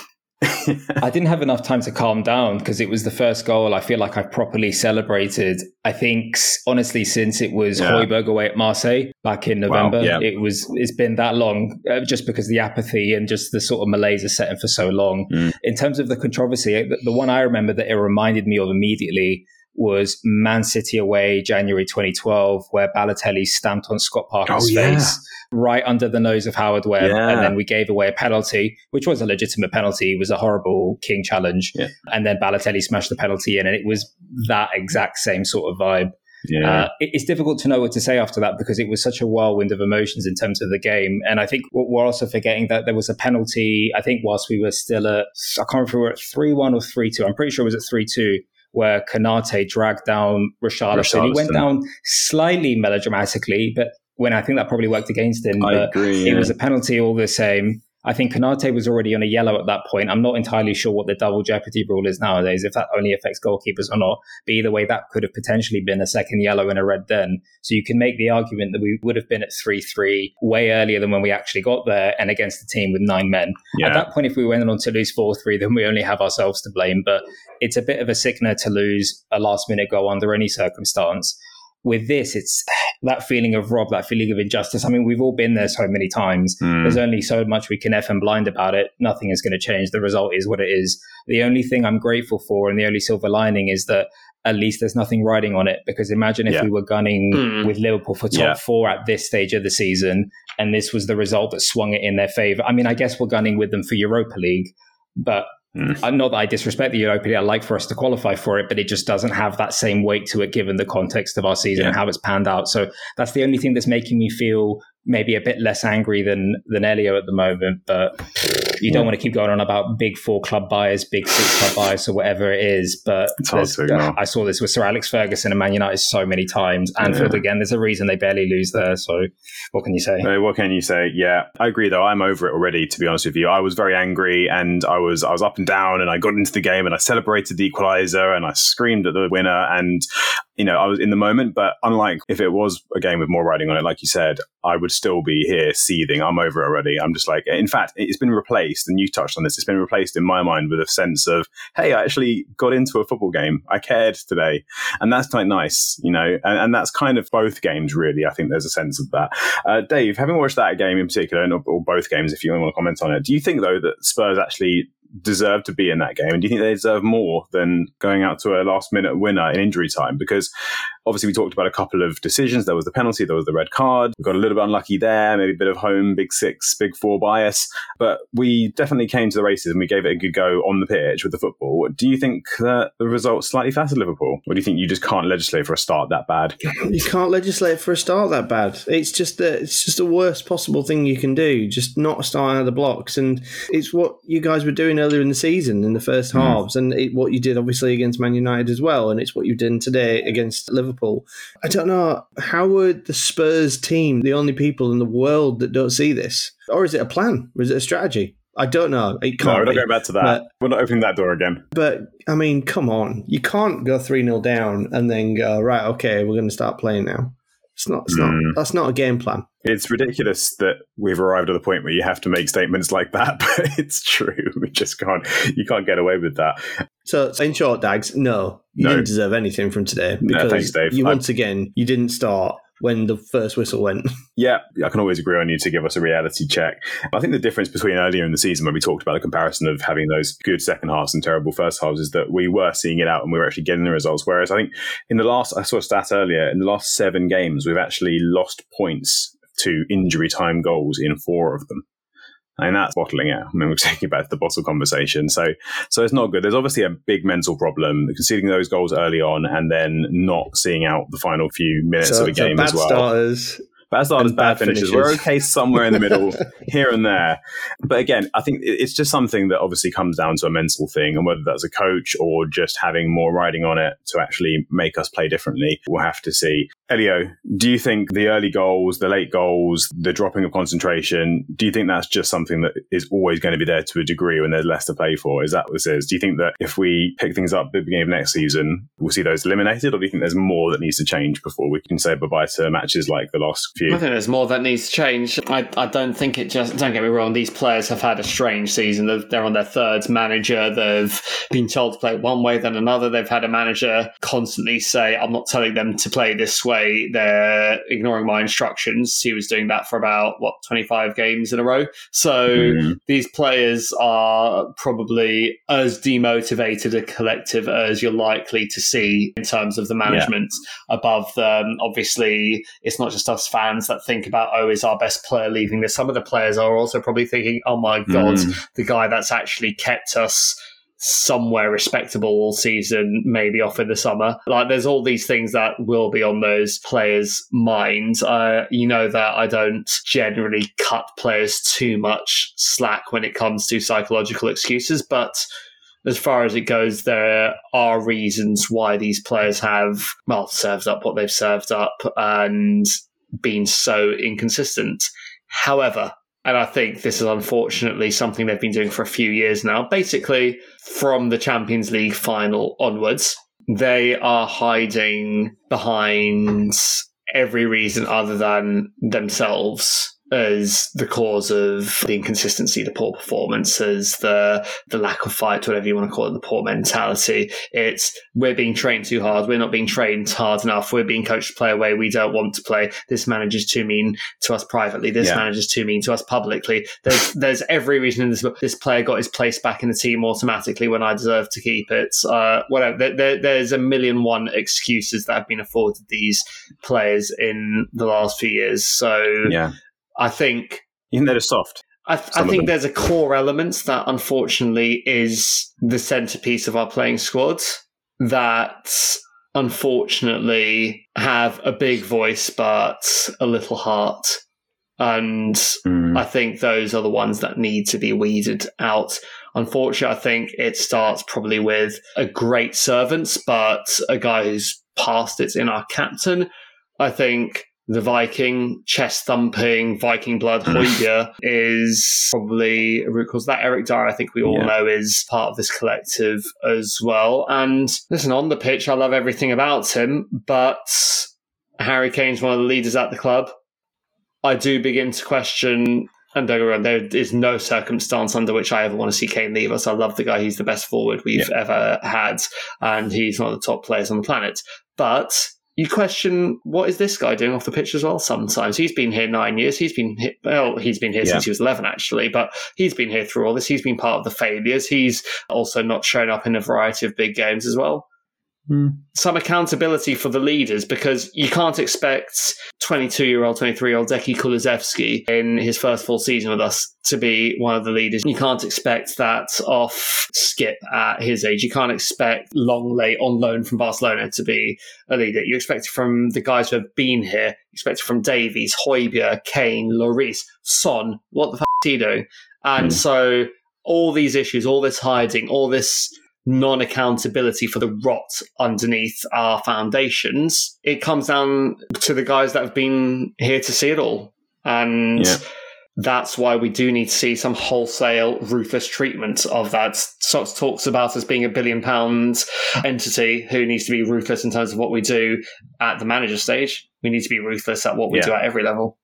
I didn't have enough time to calm down because it was the first goal I feel like I've properly celebrated. I think honestly, since it was Yeah. Højbjerg away at Marseille back in Wow, November, yeah. it was it's been that long uh, just because the apathy and just the sort of malaise is setting for so long. Mm. In terms of the controversy, the, the one I remember that it reminded me of immediately was Man City away January 2012, where Balotelli stamped on Scott Parker's Oh, yeah. face right under the nose of Howard Webb, Yeah. and then we gave away a penalty, which was a legitimate penalty. It was a horrible King challenge, Yeah. and then Balotelli smashed the penalty in, and it was that exact same sort of vibe. yeah. Uh, it- it's difficult to know what to say after that because it was such a whirlwind of emotions in terms of the game. And I think we're we're also forgetting that there was a penalty, I think, whilst we were still at, I can't remember if we were at 3 1 or 3 2. I'm pretty sure it was at 3 2, where Konaté dragged down Richarlison. He went down slightly melodramatically, but when I think that probably worked against him. I but agree. it was a penalty all the same. I think Konaté was already on a yellow at that point. I'm not entirely sure what the double jeopardy rule is nowadays, if that only affects goalkeepers or not. But either way, that could have potentially been a second yellow and a red then. So you can make the argument that we would have been at 3 3 way earlier than when we actually got there and against a team with nine men. yeah. At that point, if we went on to lose 4 3, then we only have ourselves to blame. But it's a bit of a sickener to lose a last minute goal under any circumstance. With this, it's that feeling of rob, that feeling of injustice. I mean, we've all been there so many times. Mm. There's only so much we can F and blind about it. Nothing is going to change. The result is what it is. The only thing I'm grateful for and the only silver lining is that at least there's nothing riding on it. Because imagine if Yeah. we were gunning Hmm. with Liverpool for top Yeah. four at this stage of the season and this was the result that swung it in their favour. I mean, I guess we're gunning with them for Europa League, but Mm. uh, not that I disrespect the Europa League. I like for us to qualify for it, but it just doesn't have that same weight to it given the context of our season and how it's panned out. So that's the only thing that's making me feel maybe a bit less angry than than Elio at the moment, but you don't hmm. want to keep going on about big four club buyers, big six club buyers, or whatever it is. But It's hard to ignore. I saw this with Sir Alex Ferguson and Man United so many times. Anfield Yeah. again. There's a reason they barely lose there. So what can you say? What can you say? Yeah, I agree. Though I'm over it already. To be honest with you, I was very angry, and I was I was up and down, and I got into the game, and I celebrated the equaliser, and I screamed at the winner, and you know I was in the moment. But unlike if it was a game with more writing on it, like you said, I would still be here seething. I'm over already. I'm just like, in fact, it's been replaced, and you touched on this. It's been replaced in my mind with a sense of, hey, I actually got into a football game. I cared today, and that's quite nice, you know. And, and that's kind of both games, really. I think there's a sense of that. Uh, Dave, having watched that game in particular, or both games, if you want to comment on it, do you think though that Spurs actually deserve to be in that game? And do you think they deserve more than going out to a last minute winner in injury time? Because obviously we talked about a couple of decisions. There was the penalty, there was the red card. We got a little bit unlucky there, maybe a bit of home big six, big four bias. But we definitely came to the races and we gave it a good go on the pitch with the football. Do you think that the result slightly flattered Liverpool? Or do you think you just can't legislate for a start that bad? You can't legislate for a start that bad. It's just the it's just the worst possible thing you can do. Just not start out of the blocks, and it's what you guys were doing earlier in the season in the first Mm. halves, and it, what you did obviously against Man United as well, and it's what you've done today against Liverpool. I don't know how would the Spurs team the only people in the world that don't see this, or is it a plan? Or is it a strategy? I don't know. It No, can't we're not be. going back to that. But- we're not opening that door again. But I mean, come on, you can't go three 0 down and then go right. Okay, we're going to start playing now. It's not. It's Mm. not. That's not a game plan. It's ridiculous that we've arrived at the point where you have to make statements like that, but it's true. We just can't. You can't get away with that. So, in short, Dags, no, you No. didn't deserve anything from today No, because thanks, Dave. you once again you didn't start when the first whistle went. Yeah, I can always agree on you to give us a reality check. I think the difference between earlier in the season when we talked about the comparison of having those good second halves and terrible first halves is that we were seeing it out and we were actually getting the results. Whereas I think in the last, I saw a stat earlier, in the last seven games, we've actually lost points to injury time goals in four of them. And that's bottling it. I mean, we're taking back to the bottle conversation. So, so it's not good. There's obviously a big mental problem conceding those goals early on and then not seeing out the final few minutes so, of a so game bad as well. starters. Bad starters, and bad, bad finishes. finishes. We're okay somewhere in the middle, here and there. But again, I think it's just something that obviously comes down to a mental thing, and whether that's a coach or just having more riding on it to actually make us play differently, we'll have to see. Elio, do you think the early goals, the late goals, the dropping of concentration, do you think that's just something that is always going to be there to a degree when there's less to play for? Is that what this is? Do you think that if we pick things up at the beginning of next season, we'll see those eliminated, or do you think there's more that needs to change before we can say bye bye to matches like the last few? I think there's more that needs to change. I, I don't think it just. Don't get me wrong. These players have had a strange season. They're, they're on their third manager. They've been told to play one way, then another. They've had a manager constantly say, "I'm not telling them to play this way." They're ignoring my instructions. He was doing that for about what 25 games in a row. So Mm. these players are probably as demotivated a collective as you're likely to see in terms of the management above them. Obviously, it's not just us fans that think about, oh, is our best player leaving this? Some of the players are also probably thinking, oh my God, Mm. the guy that's actually kept us somewhere respectable all season, maybe off in the summer. Like, there's all these things that will be on those players' minds. Uh, you know that I don't generally cut players too much slack when it comes to psychological excuses, but as far as it goes, there are reasons why these players have, well, served up what they've served up and been so inconsistent. However, and I think this is unfortunately something they've been doing for a few years now, basically from the Champions League final onwards, they are hiding behind every reason other than themselves as the cause of the inconsistency, the poor performances, the the lack of fight, whatever you want to call it, the poor mentality. It's we're being trained too hard. We're not being trained hard enough. We're being coached to play a way we don't want to play. This manager's too mean to us privately. This Yeah. manager's too mean to us publicly. There's there's every reason in this book. This player got his place back in the team automatically when I deserve to keep it. Uh, whatever. There, there, there's a million one excuses that have been afforded these players in the last few years. So Yeah. I think You think they're soft? I, Some I think there's a core element that unfortunately is the centerpiece of our playing squad that unfortunately have a big voice but a little heart. And Mm. I think those are the ones that need to be weeded out. Unfortunately, I think it starts probably with a great servant, but a guy who's past it's in our captain. I think the Viking chest thumping Viking blood hmm. Højbjerg is probably a root cause. That Eric Dier, I think we all Yeah. know, is part of this collective as well. And listen, on the pitch, I love everything about him, but Harry Kane's one of the leaders at the club. I do begin to question, and don't get wrong, there is no circumstance under which I ever want to see Kane leave us. I love the guy; he's the best forward we've ever had, and he's one of the top players on the planet. But you question what is this guy doing off the pitch as well? Sometimes he's been here nine years. He's been here, well, he's been here Yeah. since he was eleven, actually. But he's been here through all this. He's been part of the failures. He's also not shown up in a variety of big games as well some accountability for the leaders because you can't expect 22 year old, 23 year old Deki Kulusevski in his first full season with us to be one of the leaders. You can't expect that off Skip at his age. You can't expect Lenglet on loan from Barcelona to be a leader. You expect it from the guys who have been here. You expect it from Davies, Højbjerg, Kane, Lloris, Son. What the f- is he doing? And Hmm. so all these issues, all this hiding, all this non accountability for the rot underneath our foundations, it comes down to the guys that have been here to see it all. And Yeah. that's why we do need to see some wholesale ruthless treatment of that. Socks talks about us being a billion pound entity who needs to be ruthless in terms of what we do at the manager stage. We need to be ruthless at what we Yeah. do at every level.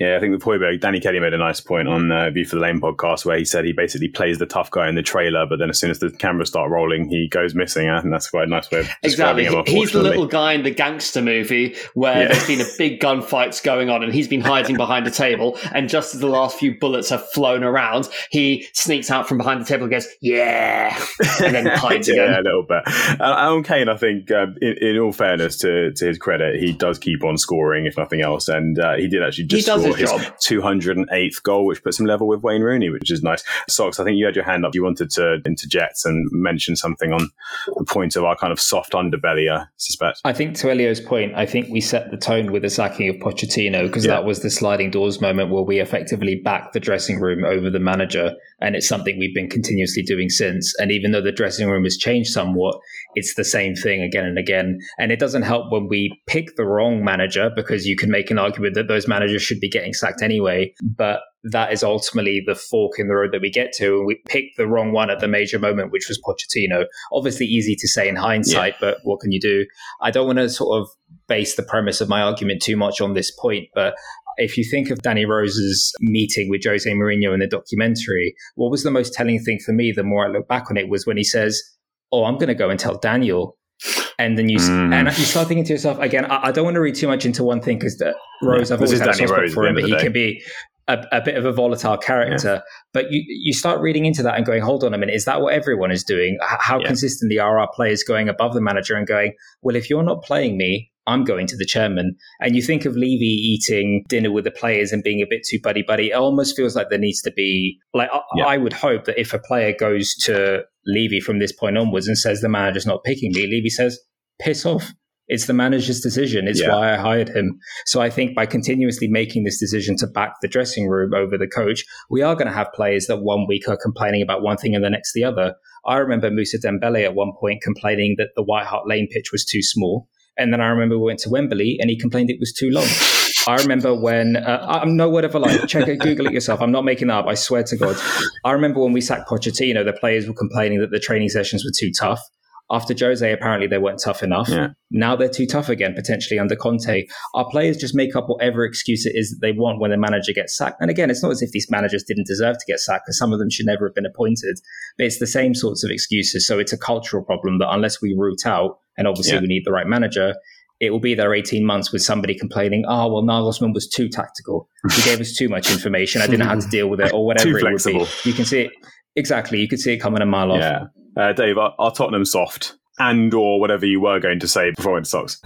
Yeah, I think with Højbjerg, Danny Kelly made a nice point on uh, View for the Lane podcast where he said he basically plays the tough guy in the trailer, but then as soon as the cameras start rolling, he goes missing. I think that's quite a nice way of Exactly. him, He's the little guy in the gangster movie where Yeah. there's been a big gunfights going on and he's been hiding behind a table. And just as the last few bullets have flown around, he sneaks out from behind the table and goes, Yeah. And then hides yeah, again. a little bit. Uh, Alan Kane, I think, um, in, in all fairness to, to his credit, he does keep on scoring, if nothing else. And uh, he did actually just He does his 208th goal, which puts him level with Wayne Rooney, which is nice. Socks, I think you had your hand up. You wanted to interject and mention something on the point of our kind of soft underbelly, I suspect. I think to Elio's point, I think we set the tone with the sacking of Pochettino because Yeah. that was the sliding doors moment where we effectively backed the dressing room over the manager. And it's something we've been continuously doing since. And even though the dressing room has changed somewhat, it's the same thing again and again. And it doesn't help when we pick the wrong manager because you can make an argument that those managers should be getting sacked anyway. But that is ultimately the fork in the road that we get to. And we picked the wrong one at the major moment, which was Pochettino. Obviously, easy to say in hindsight, but what can you do? I don't want to sort of base the premise of my argument too much on this point, but if you think of Danny Rose's meeting with Jose Mourinho in the documentary, what was the most telling thing for me the more I look back on it was when he says, Oh, I'm going to go and tell Daniel. And then you Mm. and you start thinking to yourself again. I, I don't want to read too much into one thing because Rose, Yeah, I've always had a Danny soft spot Rose for him, but he can be a, a bit of a volatile character. But you you start reading into that and going, hold on a minute, is that what everyone is doing? How Yeah. consistently are our players going above the manager and going, well, if you're not playing me, I'm going to the chairman. And you think of Levy eating dinner with the players and being a bit too buddy buddy. It almost feels like there needs to be like I, Yeah. I would hope that if a player goes to Levy from this point onwards and says the manager's not picking me, Levy says, piss off. It's the manager's decision. It's Yeah. why I hired him. So I think by continuously making this decision to back the dressing room over the coach, we are going to have players that one week are complaining about one thing and the next the other. I remember Mousa Dembele at one point complaining that the White Hart Lane pitch was too small. And then I remember we went to Wembley and he complained it was too long. I remember when, uh, I'm no word of a lie, check it, Google it yourself. I'm not making that up. I swear to God. I remember when we sacked Pochettino, the players were complaining that the training sessions were too tough. After Jose, apparently they weren't tough enough. Yeah. Now they're too tough again, potentially under Conte. Our players just make up whatever excuse it is that they want when the manager gets sacked. And again, it's not as if these managers didn't deserve to get sacked, because some of them should never have been appointed. But it's the same sorts of excuses. So it's a cultural problem that unless we root out, and obviously Yeah. we need the right manager, it will be there 18 months with somebody complaining, oh, well, Nagelsmann was too tactical. He gave us too much information. I didn't know how to deal with it, or whatever it would flexible. be. You can see it. Exactly. You could see it coming a mile off. Uh, Dave, are, are Tottenham soft? And or whatever you were going to say before it socks.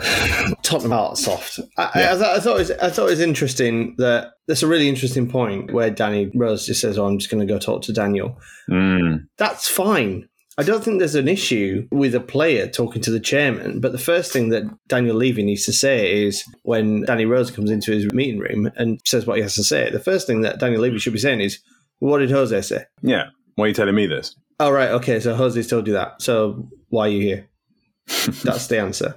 Tottenham are soft. I, Yeah. I, I, thought, I, thought it was, I thought it was interesting that that's a really interesting point where Danny Rose just says, "Oh, I'm just going to go talk to Daniel." Mm. That's fine. I don't think there's an issue with a player talking to the chairman, but the first thing that Daniel Levy needs to say is when Danny Rose comes into his meeting room and says what he has to say, the first thing that Daniel Levy should be saying is, What did Jose say? Yeah. Why are you telling me this? Oh, right. Okay. So Jose's told you that. So why are you here? That's the answer.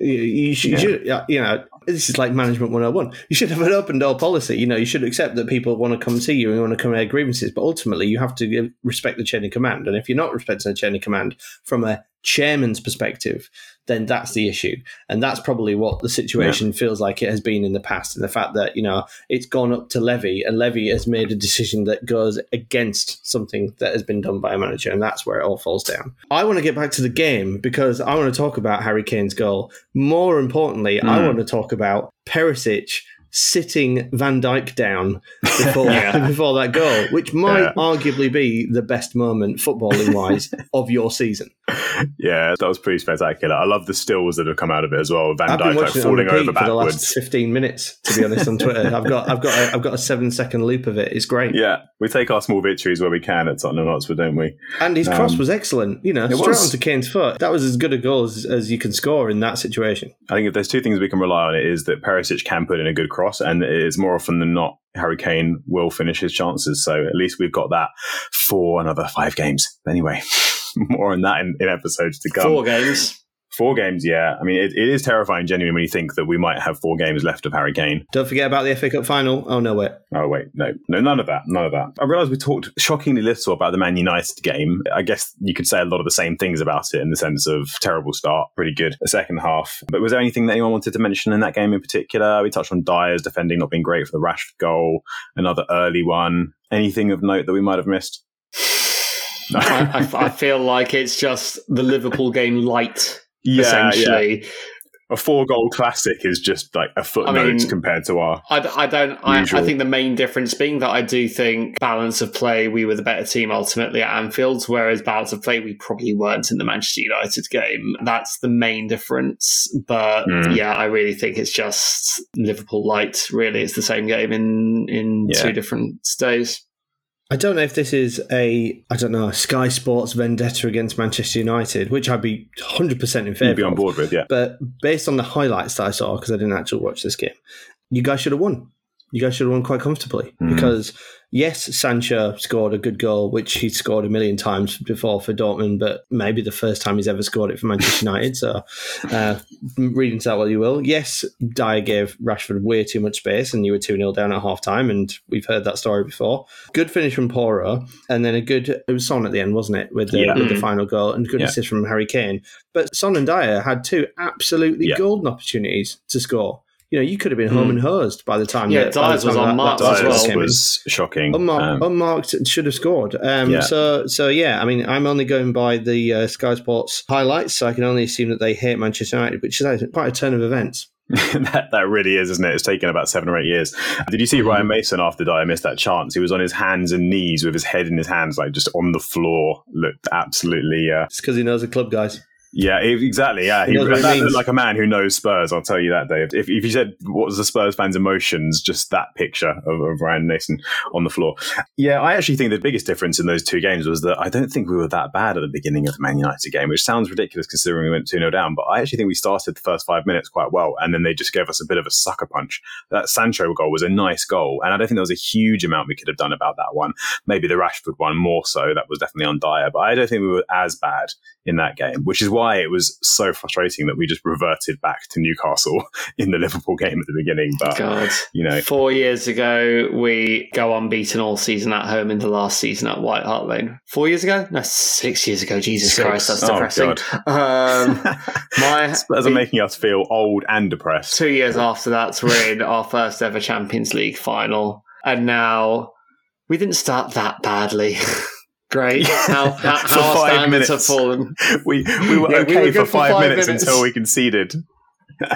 You, you should, you should- yeah, you know, this is like management 101. You should have an open door policy. You know, you should accept that people want to come see you and want to come air grievances, but ultimately you have to give, respect the chain of command. And if you're not respecting the chain of command from a chairman's perspective, then that's the issue. And that's probably what the situation feels like it has been in the past. And the fact that, you know, it's gone up to Levy and Levy has made a decision that goes against something that has been done by a manager. And that's where it all falls down. I want to get back to the game because I want to talk about Harry Kane's goal. More importantly, I Mm. want to talk about Perisic sitting Van Dijk down before, Yeah. before that goal, which might Yeah. arguably be the best moment, footballing wise, of your season. Yeah, that was pretty spectacular. I love the stills that have come out of it as well. Van I've been like watching it on falling over for the last backwards. fifteen minutes. To be honest, on Twitter, I've got I've got a, I've got a seven second loop of it. It's great. Yeah, we take our small victories where we can at Tottenham Hotspur, don't we? And his cross Um, was excellent. You know, straight was. onto Kane's foot. That was as good a goal as, as you can score in that situation. I think if there's two things we can rely on, it is that Perisic can put in a good cross, and it is more often than not Harry Kane will finish his chances. So at least we've got that for another five games. Anyway, more on that in, in episodes to come. Four games. Four games, yeah. I mean, it, it is terrifying, genuinely, when you think that we might have four games left of Harry Kane. Don't forget about the FA Cup final. Oh no, wait. Oh wait, no, no, none of that, none of that. I realise we talked shockingly little about the Man United game. I guess you could say a lot of the same things about it in the sense of terrible start, pretty good a second half. But was there anything that anyone wanted to mention in that game in particular? We touched on Dier's defending not being great for the Rashford goal, another early one. Anything of note that we might have missed? I, I, I feel like it's just the Liverpool game light, yeah, yeah. essentially. A four goal classic is just like a footnote mean- compared to our. I don't. I, I think the main difference being that I do think balance of play, we were the better team ultimately at Anfield, whereas balance of play, we probably weren't in the Manchester United game. That's the main difference. But Mm. yeah, I really think it's just Liverpool light. Really, it's the same game in in Yeah. two different days. I don't know if this is a I don't know a Sky Sports vendetta against Manchester United, which I'd be hundred percent in You'd favour be on board with, yeah. But based on the highlights that I saw, because I didn't actually watch this game, you guys should have won. You guys should have won quite comfortably Mhm. because yes, Sancho scored a good goal, which he scored a million times before for Dortmund, but maybe the first time he's ever scored it for Manchester United. So uh, read into that what you will. Yes, Dier gave Rashford way too much space, and you were two 0 down at half time, and we've heard that story before. Good finish from Porro, and then a good it was Son at the end, wasn't it, with the Yeah. with the Mhm. final goal, and good Yeah. assist from Harry Kane. But Son and Dier had two absolutely Yeah. golden opportunities to score. You know, you could have been home and hosed by the time. Yeah, that, by the was time that- unmarked that as well. was shocking. Unmarked, Um, unmarked should have scored. Um, Yeah. So, so yeah. I mean, I'm only going by the uh, Sky Sports highlights, so I can only assume that they hate Manchester United, which is quite a turn of events. that, that really is, isn't it? It's taken about seven or eight years. Did you see Mm-hmm. Ryan Mason after Dier missed that chance? He was on his hands and knees with his head in his hands, like just on the floor. Looked absolutely, uh, It's because he knows the club guys. Yeah, exactly. Yeah, he, He knows what it that looked like a man who knows Spurs. I'll tell you that, Dave. If, if you said what was the Spurs fans' emotions, just that picture of, of Ryan Mason on the floor. Yeah, I actually think the biggest difference in those two games was that I don't think we were that bad at the beginning of the Man United game, which sounds ridiculous considering we went 2 0 down. But I actually think we started the first five minutes quite well, and then they just gave us a bit of a sucker punch. That Sancho goal was a nice goal, and I don't think there was a huge amount we could have done about that one. Maybe the Rashford one more so. That was definitely on Dier, but I don't think we were as bad in that game, which is why it was so frustrating that we just reverted back to Newcastle in the Liverpool game at the beginning. But God. you know, Four years ago, we go unbeaten all season at home in the last season at White Hart Lane. Four years ago? No, six years ago. Jesus Six. Christ, that's Oh, depressing. um, my Spurs are making us feel old and depressed. two years after that, we're in our first ever Champions League final, and now we didn't start that badly. Great. How, how, For how five minutes. have fallen. we we were Yeah, we okay were for, good for five, five minutes, minutes. until we conceded.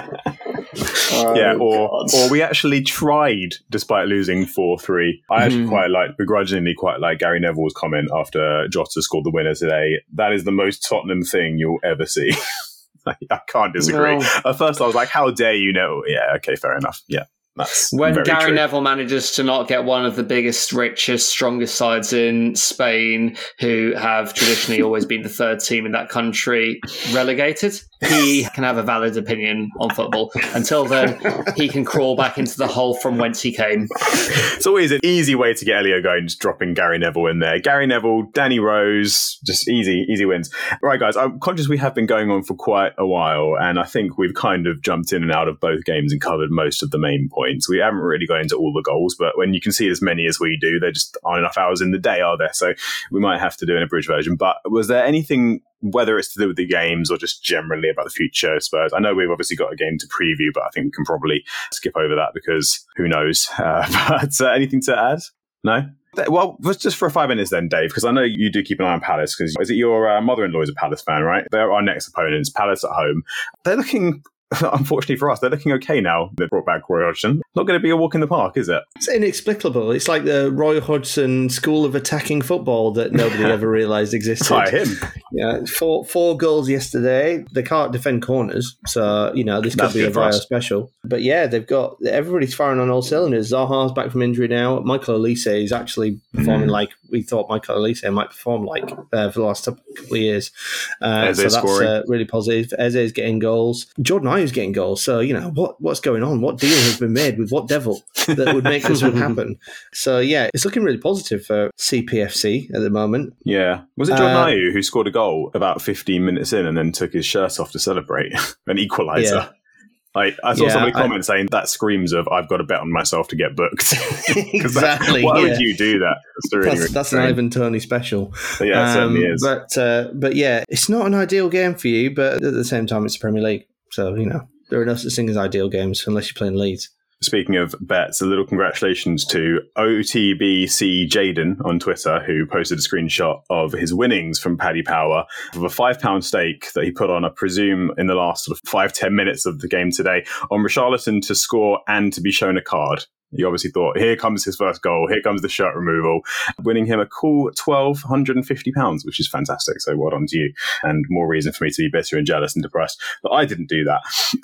Oh, yeah, or God. or we actually tried despite losing four three. I actually Mhm. quite like begrudgingly quite like Gary Neville's comment after Jota scored the winner today. That is the most Tottenham thing you'll ever see. I I can't disagree. No. At first, I was like, "How dare you know?" Yeah, okay, fair enough. Yeah, That's When Gary true. Neville manages to not get one of the biggest, richest, strongest sides in Spain, who have traditionally always been the third team in that country, relegated, he can have a valid opinion on football. Until then, he can crawl back into the hole from whence he came. It's always an easy way to get Elio going, just dropping Gary Neville in there. Gary Neville, Danny Rose, just easy, easy wins. Right, guys, I'm conscious we have been going on for quite a while, and I think we've kind of jumped in and out of both games and covered most of the main points. We haven't really gone into all the goals, but when you can see as many as we do, there just aren't enough hours in the day, are there? So we might have to do an abridged version. But was there anything whether it's to do with the games or just generally about the future of Spurs. I know we've obviously got a game to preview, but I think we can probably skip over that because who knows. Uh, but uh, anything to add? No? Well, just for five minutes then, Dave, because I know you do keep an eye on Palace. Because is it your uh, mother-in-law is a Palace fan, right? They're our next opponents, Palace at home. They're looking unfortunately for us, they're looking okay now. They brought back Roy Hodgson. Not going to be a walk in the park, is it? It's inexplicable. It's like the Roy Hodgson school of attacking football that nobody ever realised existed. Try him. Yeah, four four goals yesterday. They can't defend corners, so you know this could That's be a Vio special. But yeah, they've got everybody's firing on all cylinders. Zaha's back from injury now. Michael Olise is actually performing Mm. like we thought Michael Olise might perform like uh, for the last couple of years. Uh, so that's uh, really positive. Eze is getting goals. Jordan Ayew's getting goals. So you know what what's going on? What deal has been made with what devil that would make this one happen? So yeah, it's looking really positive for CPFC at the moment. Yeah. Was it John Uh, Ayew who scored a goal about 15 minutes in and then took his shirt off to celebrate? An equaliser. Yeah. Like, I saw Yeah, somebody I- comment saying that screams of I've got to bet on myself to get booked. 'Cause that- exactly. why yeah. would you do that? That's, really, That's, that's an. Ivan Toney special. But yeah, it certainly Um, is. But uh, but yeah, it's not an ideal game for you, but at the same time, it's the Premier League, so you know there are no such thing as ideal games unless you're playing Leeds. Speaking of bets, a little congratulations to OTBC Jaden on Twitter, who posted a screenshot of his winnings from Paddy Power of a five pound stake that he put on, I presume, in the last sort of five, ten minutes of the game today on Richarlison to score and to be shown a card. He obviously thought, here comes his first goal, here comes the shirt removal, winning him a cool £1,250, which is fantastic. So well done to you. And more reason for me to be bitter and jealous and depressed. But I didn't do that.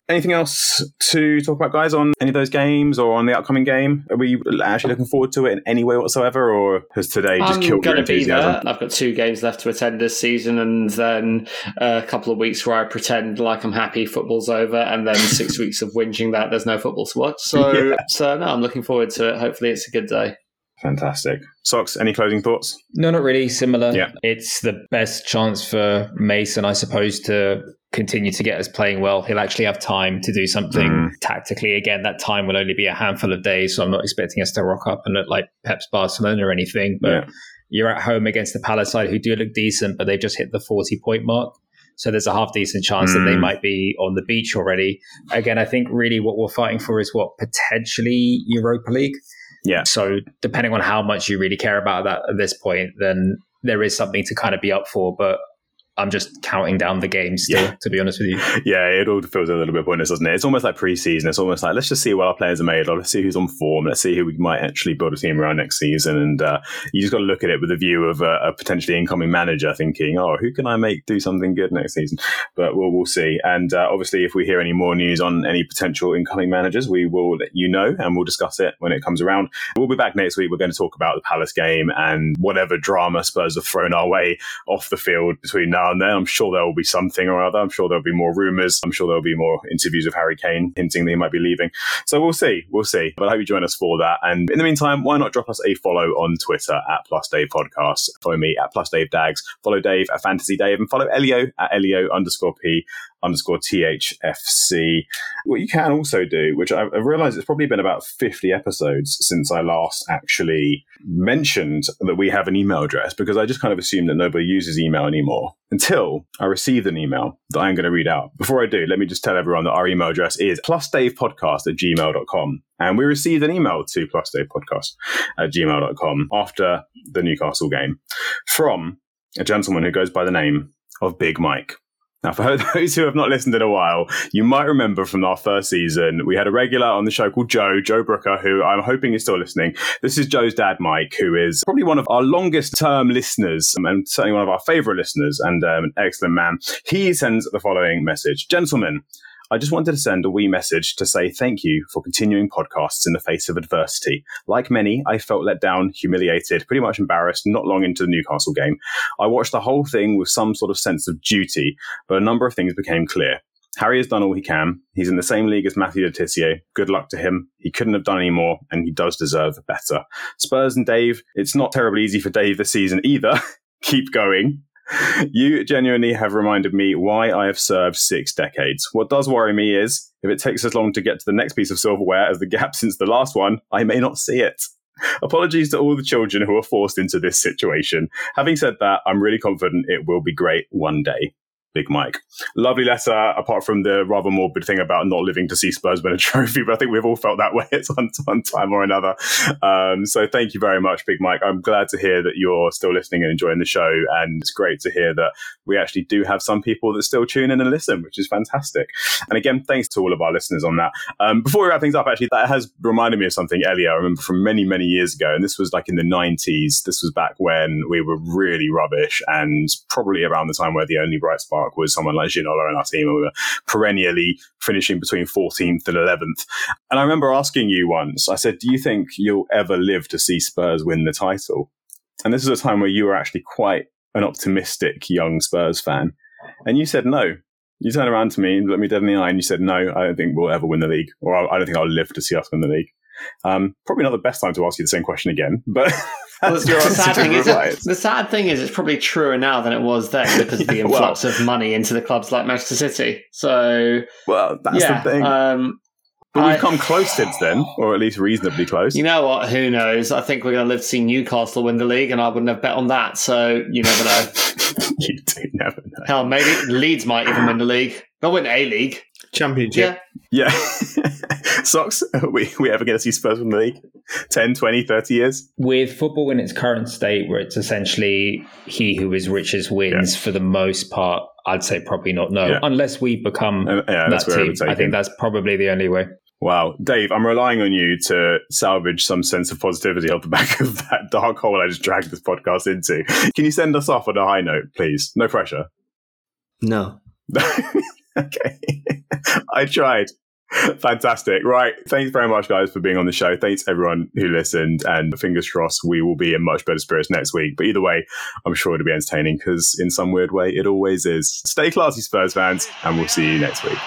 Anything else to talk about, guys, on any of those games or on the upcoming game? Are we actually looking forward to it in any way whatsoever, or has today just I'm killed your going to be enthusiasm? there. I've got two games left to attend this season, and then a couple of weeks where I pretend like I'm happy football's over, and then six weeks of whinging that there's no football to watch. So, Yeah. so no, I'm looking forward to it. Hopefully, it's a good day. Fantastic. Socks, any closing thoughts? No, not really. Similar. Yeah. It's the best chance for Mason, I suppose, to continue to get us playing well. He'll actually have time to do something Mm. tactically. Again, that time will only be a handful of days, so I'm not expecting us to rock up and look like Pep's Barcelona or anything. But Yeah. you're at home against the Palace side who do look decent, but they've just hit the 40 point mark. So there's a half decent chance that they Mm. might be on the beach already. Again, I think really what we're fighting for is what potentially Europa League. Yeah. So depending on how much you really care about that at this point, then there is something to kind of be up for. But I'm just counting down the games still, Yeah. to be honest with you. Yeah, it all feels a little bit pointless, doesn't it? It's almost like pre-season. It's almost like let's just see what our players are made of. Let's see who's on form. Let's see who we might actually build a team around next season. And uh, you just got to look at it with a view of a, a potentially incoming manager, thinking, "Oh, who can I make do something good next season?" But we'll we'll see. And uh, obviously, if we hear any more news on any potential incoming managers, we will let you know, and we'll discuss it when it comes around. We'll be back next week. We're going to talk about the Palace game and whatever drama Spurs have thrown our way off the field between now and then. I'm sure there will be something or other. I'm sure there'll be more rumours. I'm sure there'll be more interviews of Harry Kane hinting that he might be leaving. So we'll see. We'll see. But I hope you join us for that. And in the meantime, why not drop us a follow on Twitter at Plus Dave Podcast? Follow me at Plus Dave Dags. Follow Dave at Fantasy Dave and follow Elio at Elio underscore P underscore THFC. What you can also do, which I've realized it's probably been about 50 episodes since I last actually mentioned that we have an email address because I just kind of assumed that nobody uses email anymore until I received an email that I'm going to read out. Before I do, let me just tell everyone that our email address is plusdavepodcast at gmail.com. And we received an email to plusdavepodcast at gmail.com after the Newcastle game from a gentleman who goes by the name of Big Mike. Now, for those who have not listened in a while, you might remember from our first season, we had a regular on the show called Joe, Joe Brooker, who I'm hoping is still listening. This is Joe's dad, Mike, who is probably one of our longest term listeners um, and certainly one of our favorite listeners and um, an excellent man. He sends the following message Gentlemen, I just wanted to send a wee message to say thank you for continuing podcasts in the face of adversity. Like many, I felt let down, humiliated, pretty much embarrassed not long into the Newcastle game. I watched the whole thing with some sort of sense of duty, but a number of things became clear. Harry has done all he can. He's in the same league as Matthew Le Tissier. Good luck to him. He couldn't have done any more, and he does deserve better. Spurs and Dave, it's not terribly easy for Dave this season either. Keep going. You genuinely have reminded me why I have served six decades. What does worry me is if it takes as long to get to the next piece of silverware as the gap since the last one, I may not see it. Apologies to all the children who are forced into this situation. Having said that, I'm really confident it will be great one day. Big Mike. Lovely letter, apart from the rather morbid thing about not living to see Spurs win a trophy, but I think we've all felt that way at some, some time or another. Um, so thank you very much, Big Mike. I'm glad to hear that you're still listening and enjoying the show. And it's great to hear that we actually do have some people that still tune in and listen, which is fantastic. And again, thanks to all of our listeners on that. Um, before we wrap things up, actually, that has reminded me of something, Ellie, I remember from many, many years ago. And this was like in the 90s. This was back when we were really rubbish and probably around the time where the only bright spark was someone like Ginola in our team, and we were perennially finishing between 14th and 11th. And I remember asking you once, I said, Do you think you'll ever live to see Spurs win the title? And this is a time where you were actually quite an optimistic young Spurs fan. And you said no. You turned around to me and looked me dead in the eye and you said, No, I don't think we'll ever win the league, or I don't think I'll live to see us win the league. Um, probably not the best time to ask you the same question again, but Well, the, sad thing is, reply. the sad thing is, it's probably truer now than it was then because of the Yeah, well- influx of money into the clubs like Manchester City. So Well, that's yeah, the thing. um, but we've I- come close since then, or at least reasonably close. you know what? Who knows? I think we're going to live to see Newcastle win the league, and I wouldn't have bet on that. So you never know. you do never know. Hell, maybe Leeds might even win the league. They'll win a league. Championship. Yeah, Yeah. Socks, we, we ever going to see Spurs win the league? 10, 20, 30 years? with football in its current state, where it's essentially he who is richest wins for the most part, I'd say probably not. No, Yeah. unless we become Uh, yeah, that's that where I team. would I think that's probably the only way. Wow. Dave, I'm relying on you to salvage some sense of positivity off the back of that dark hole I just dragged this podcast into. Can you send us off on a high note, please? No pressure. No. okay. I tried. Fantastic. Right. Thanks very much, guys, for being on the show. Thanks, everyone who listened. And fingers crossed, we will be in much better spirits next week. But either way, I'm sure it'll be entertaining because, in some weird way, it always is. Stay classy, Spurs fans, and we'll see you next week.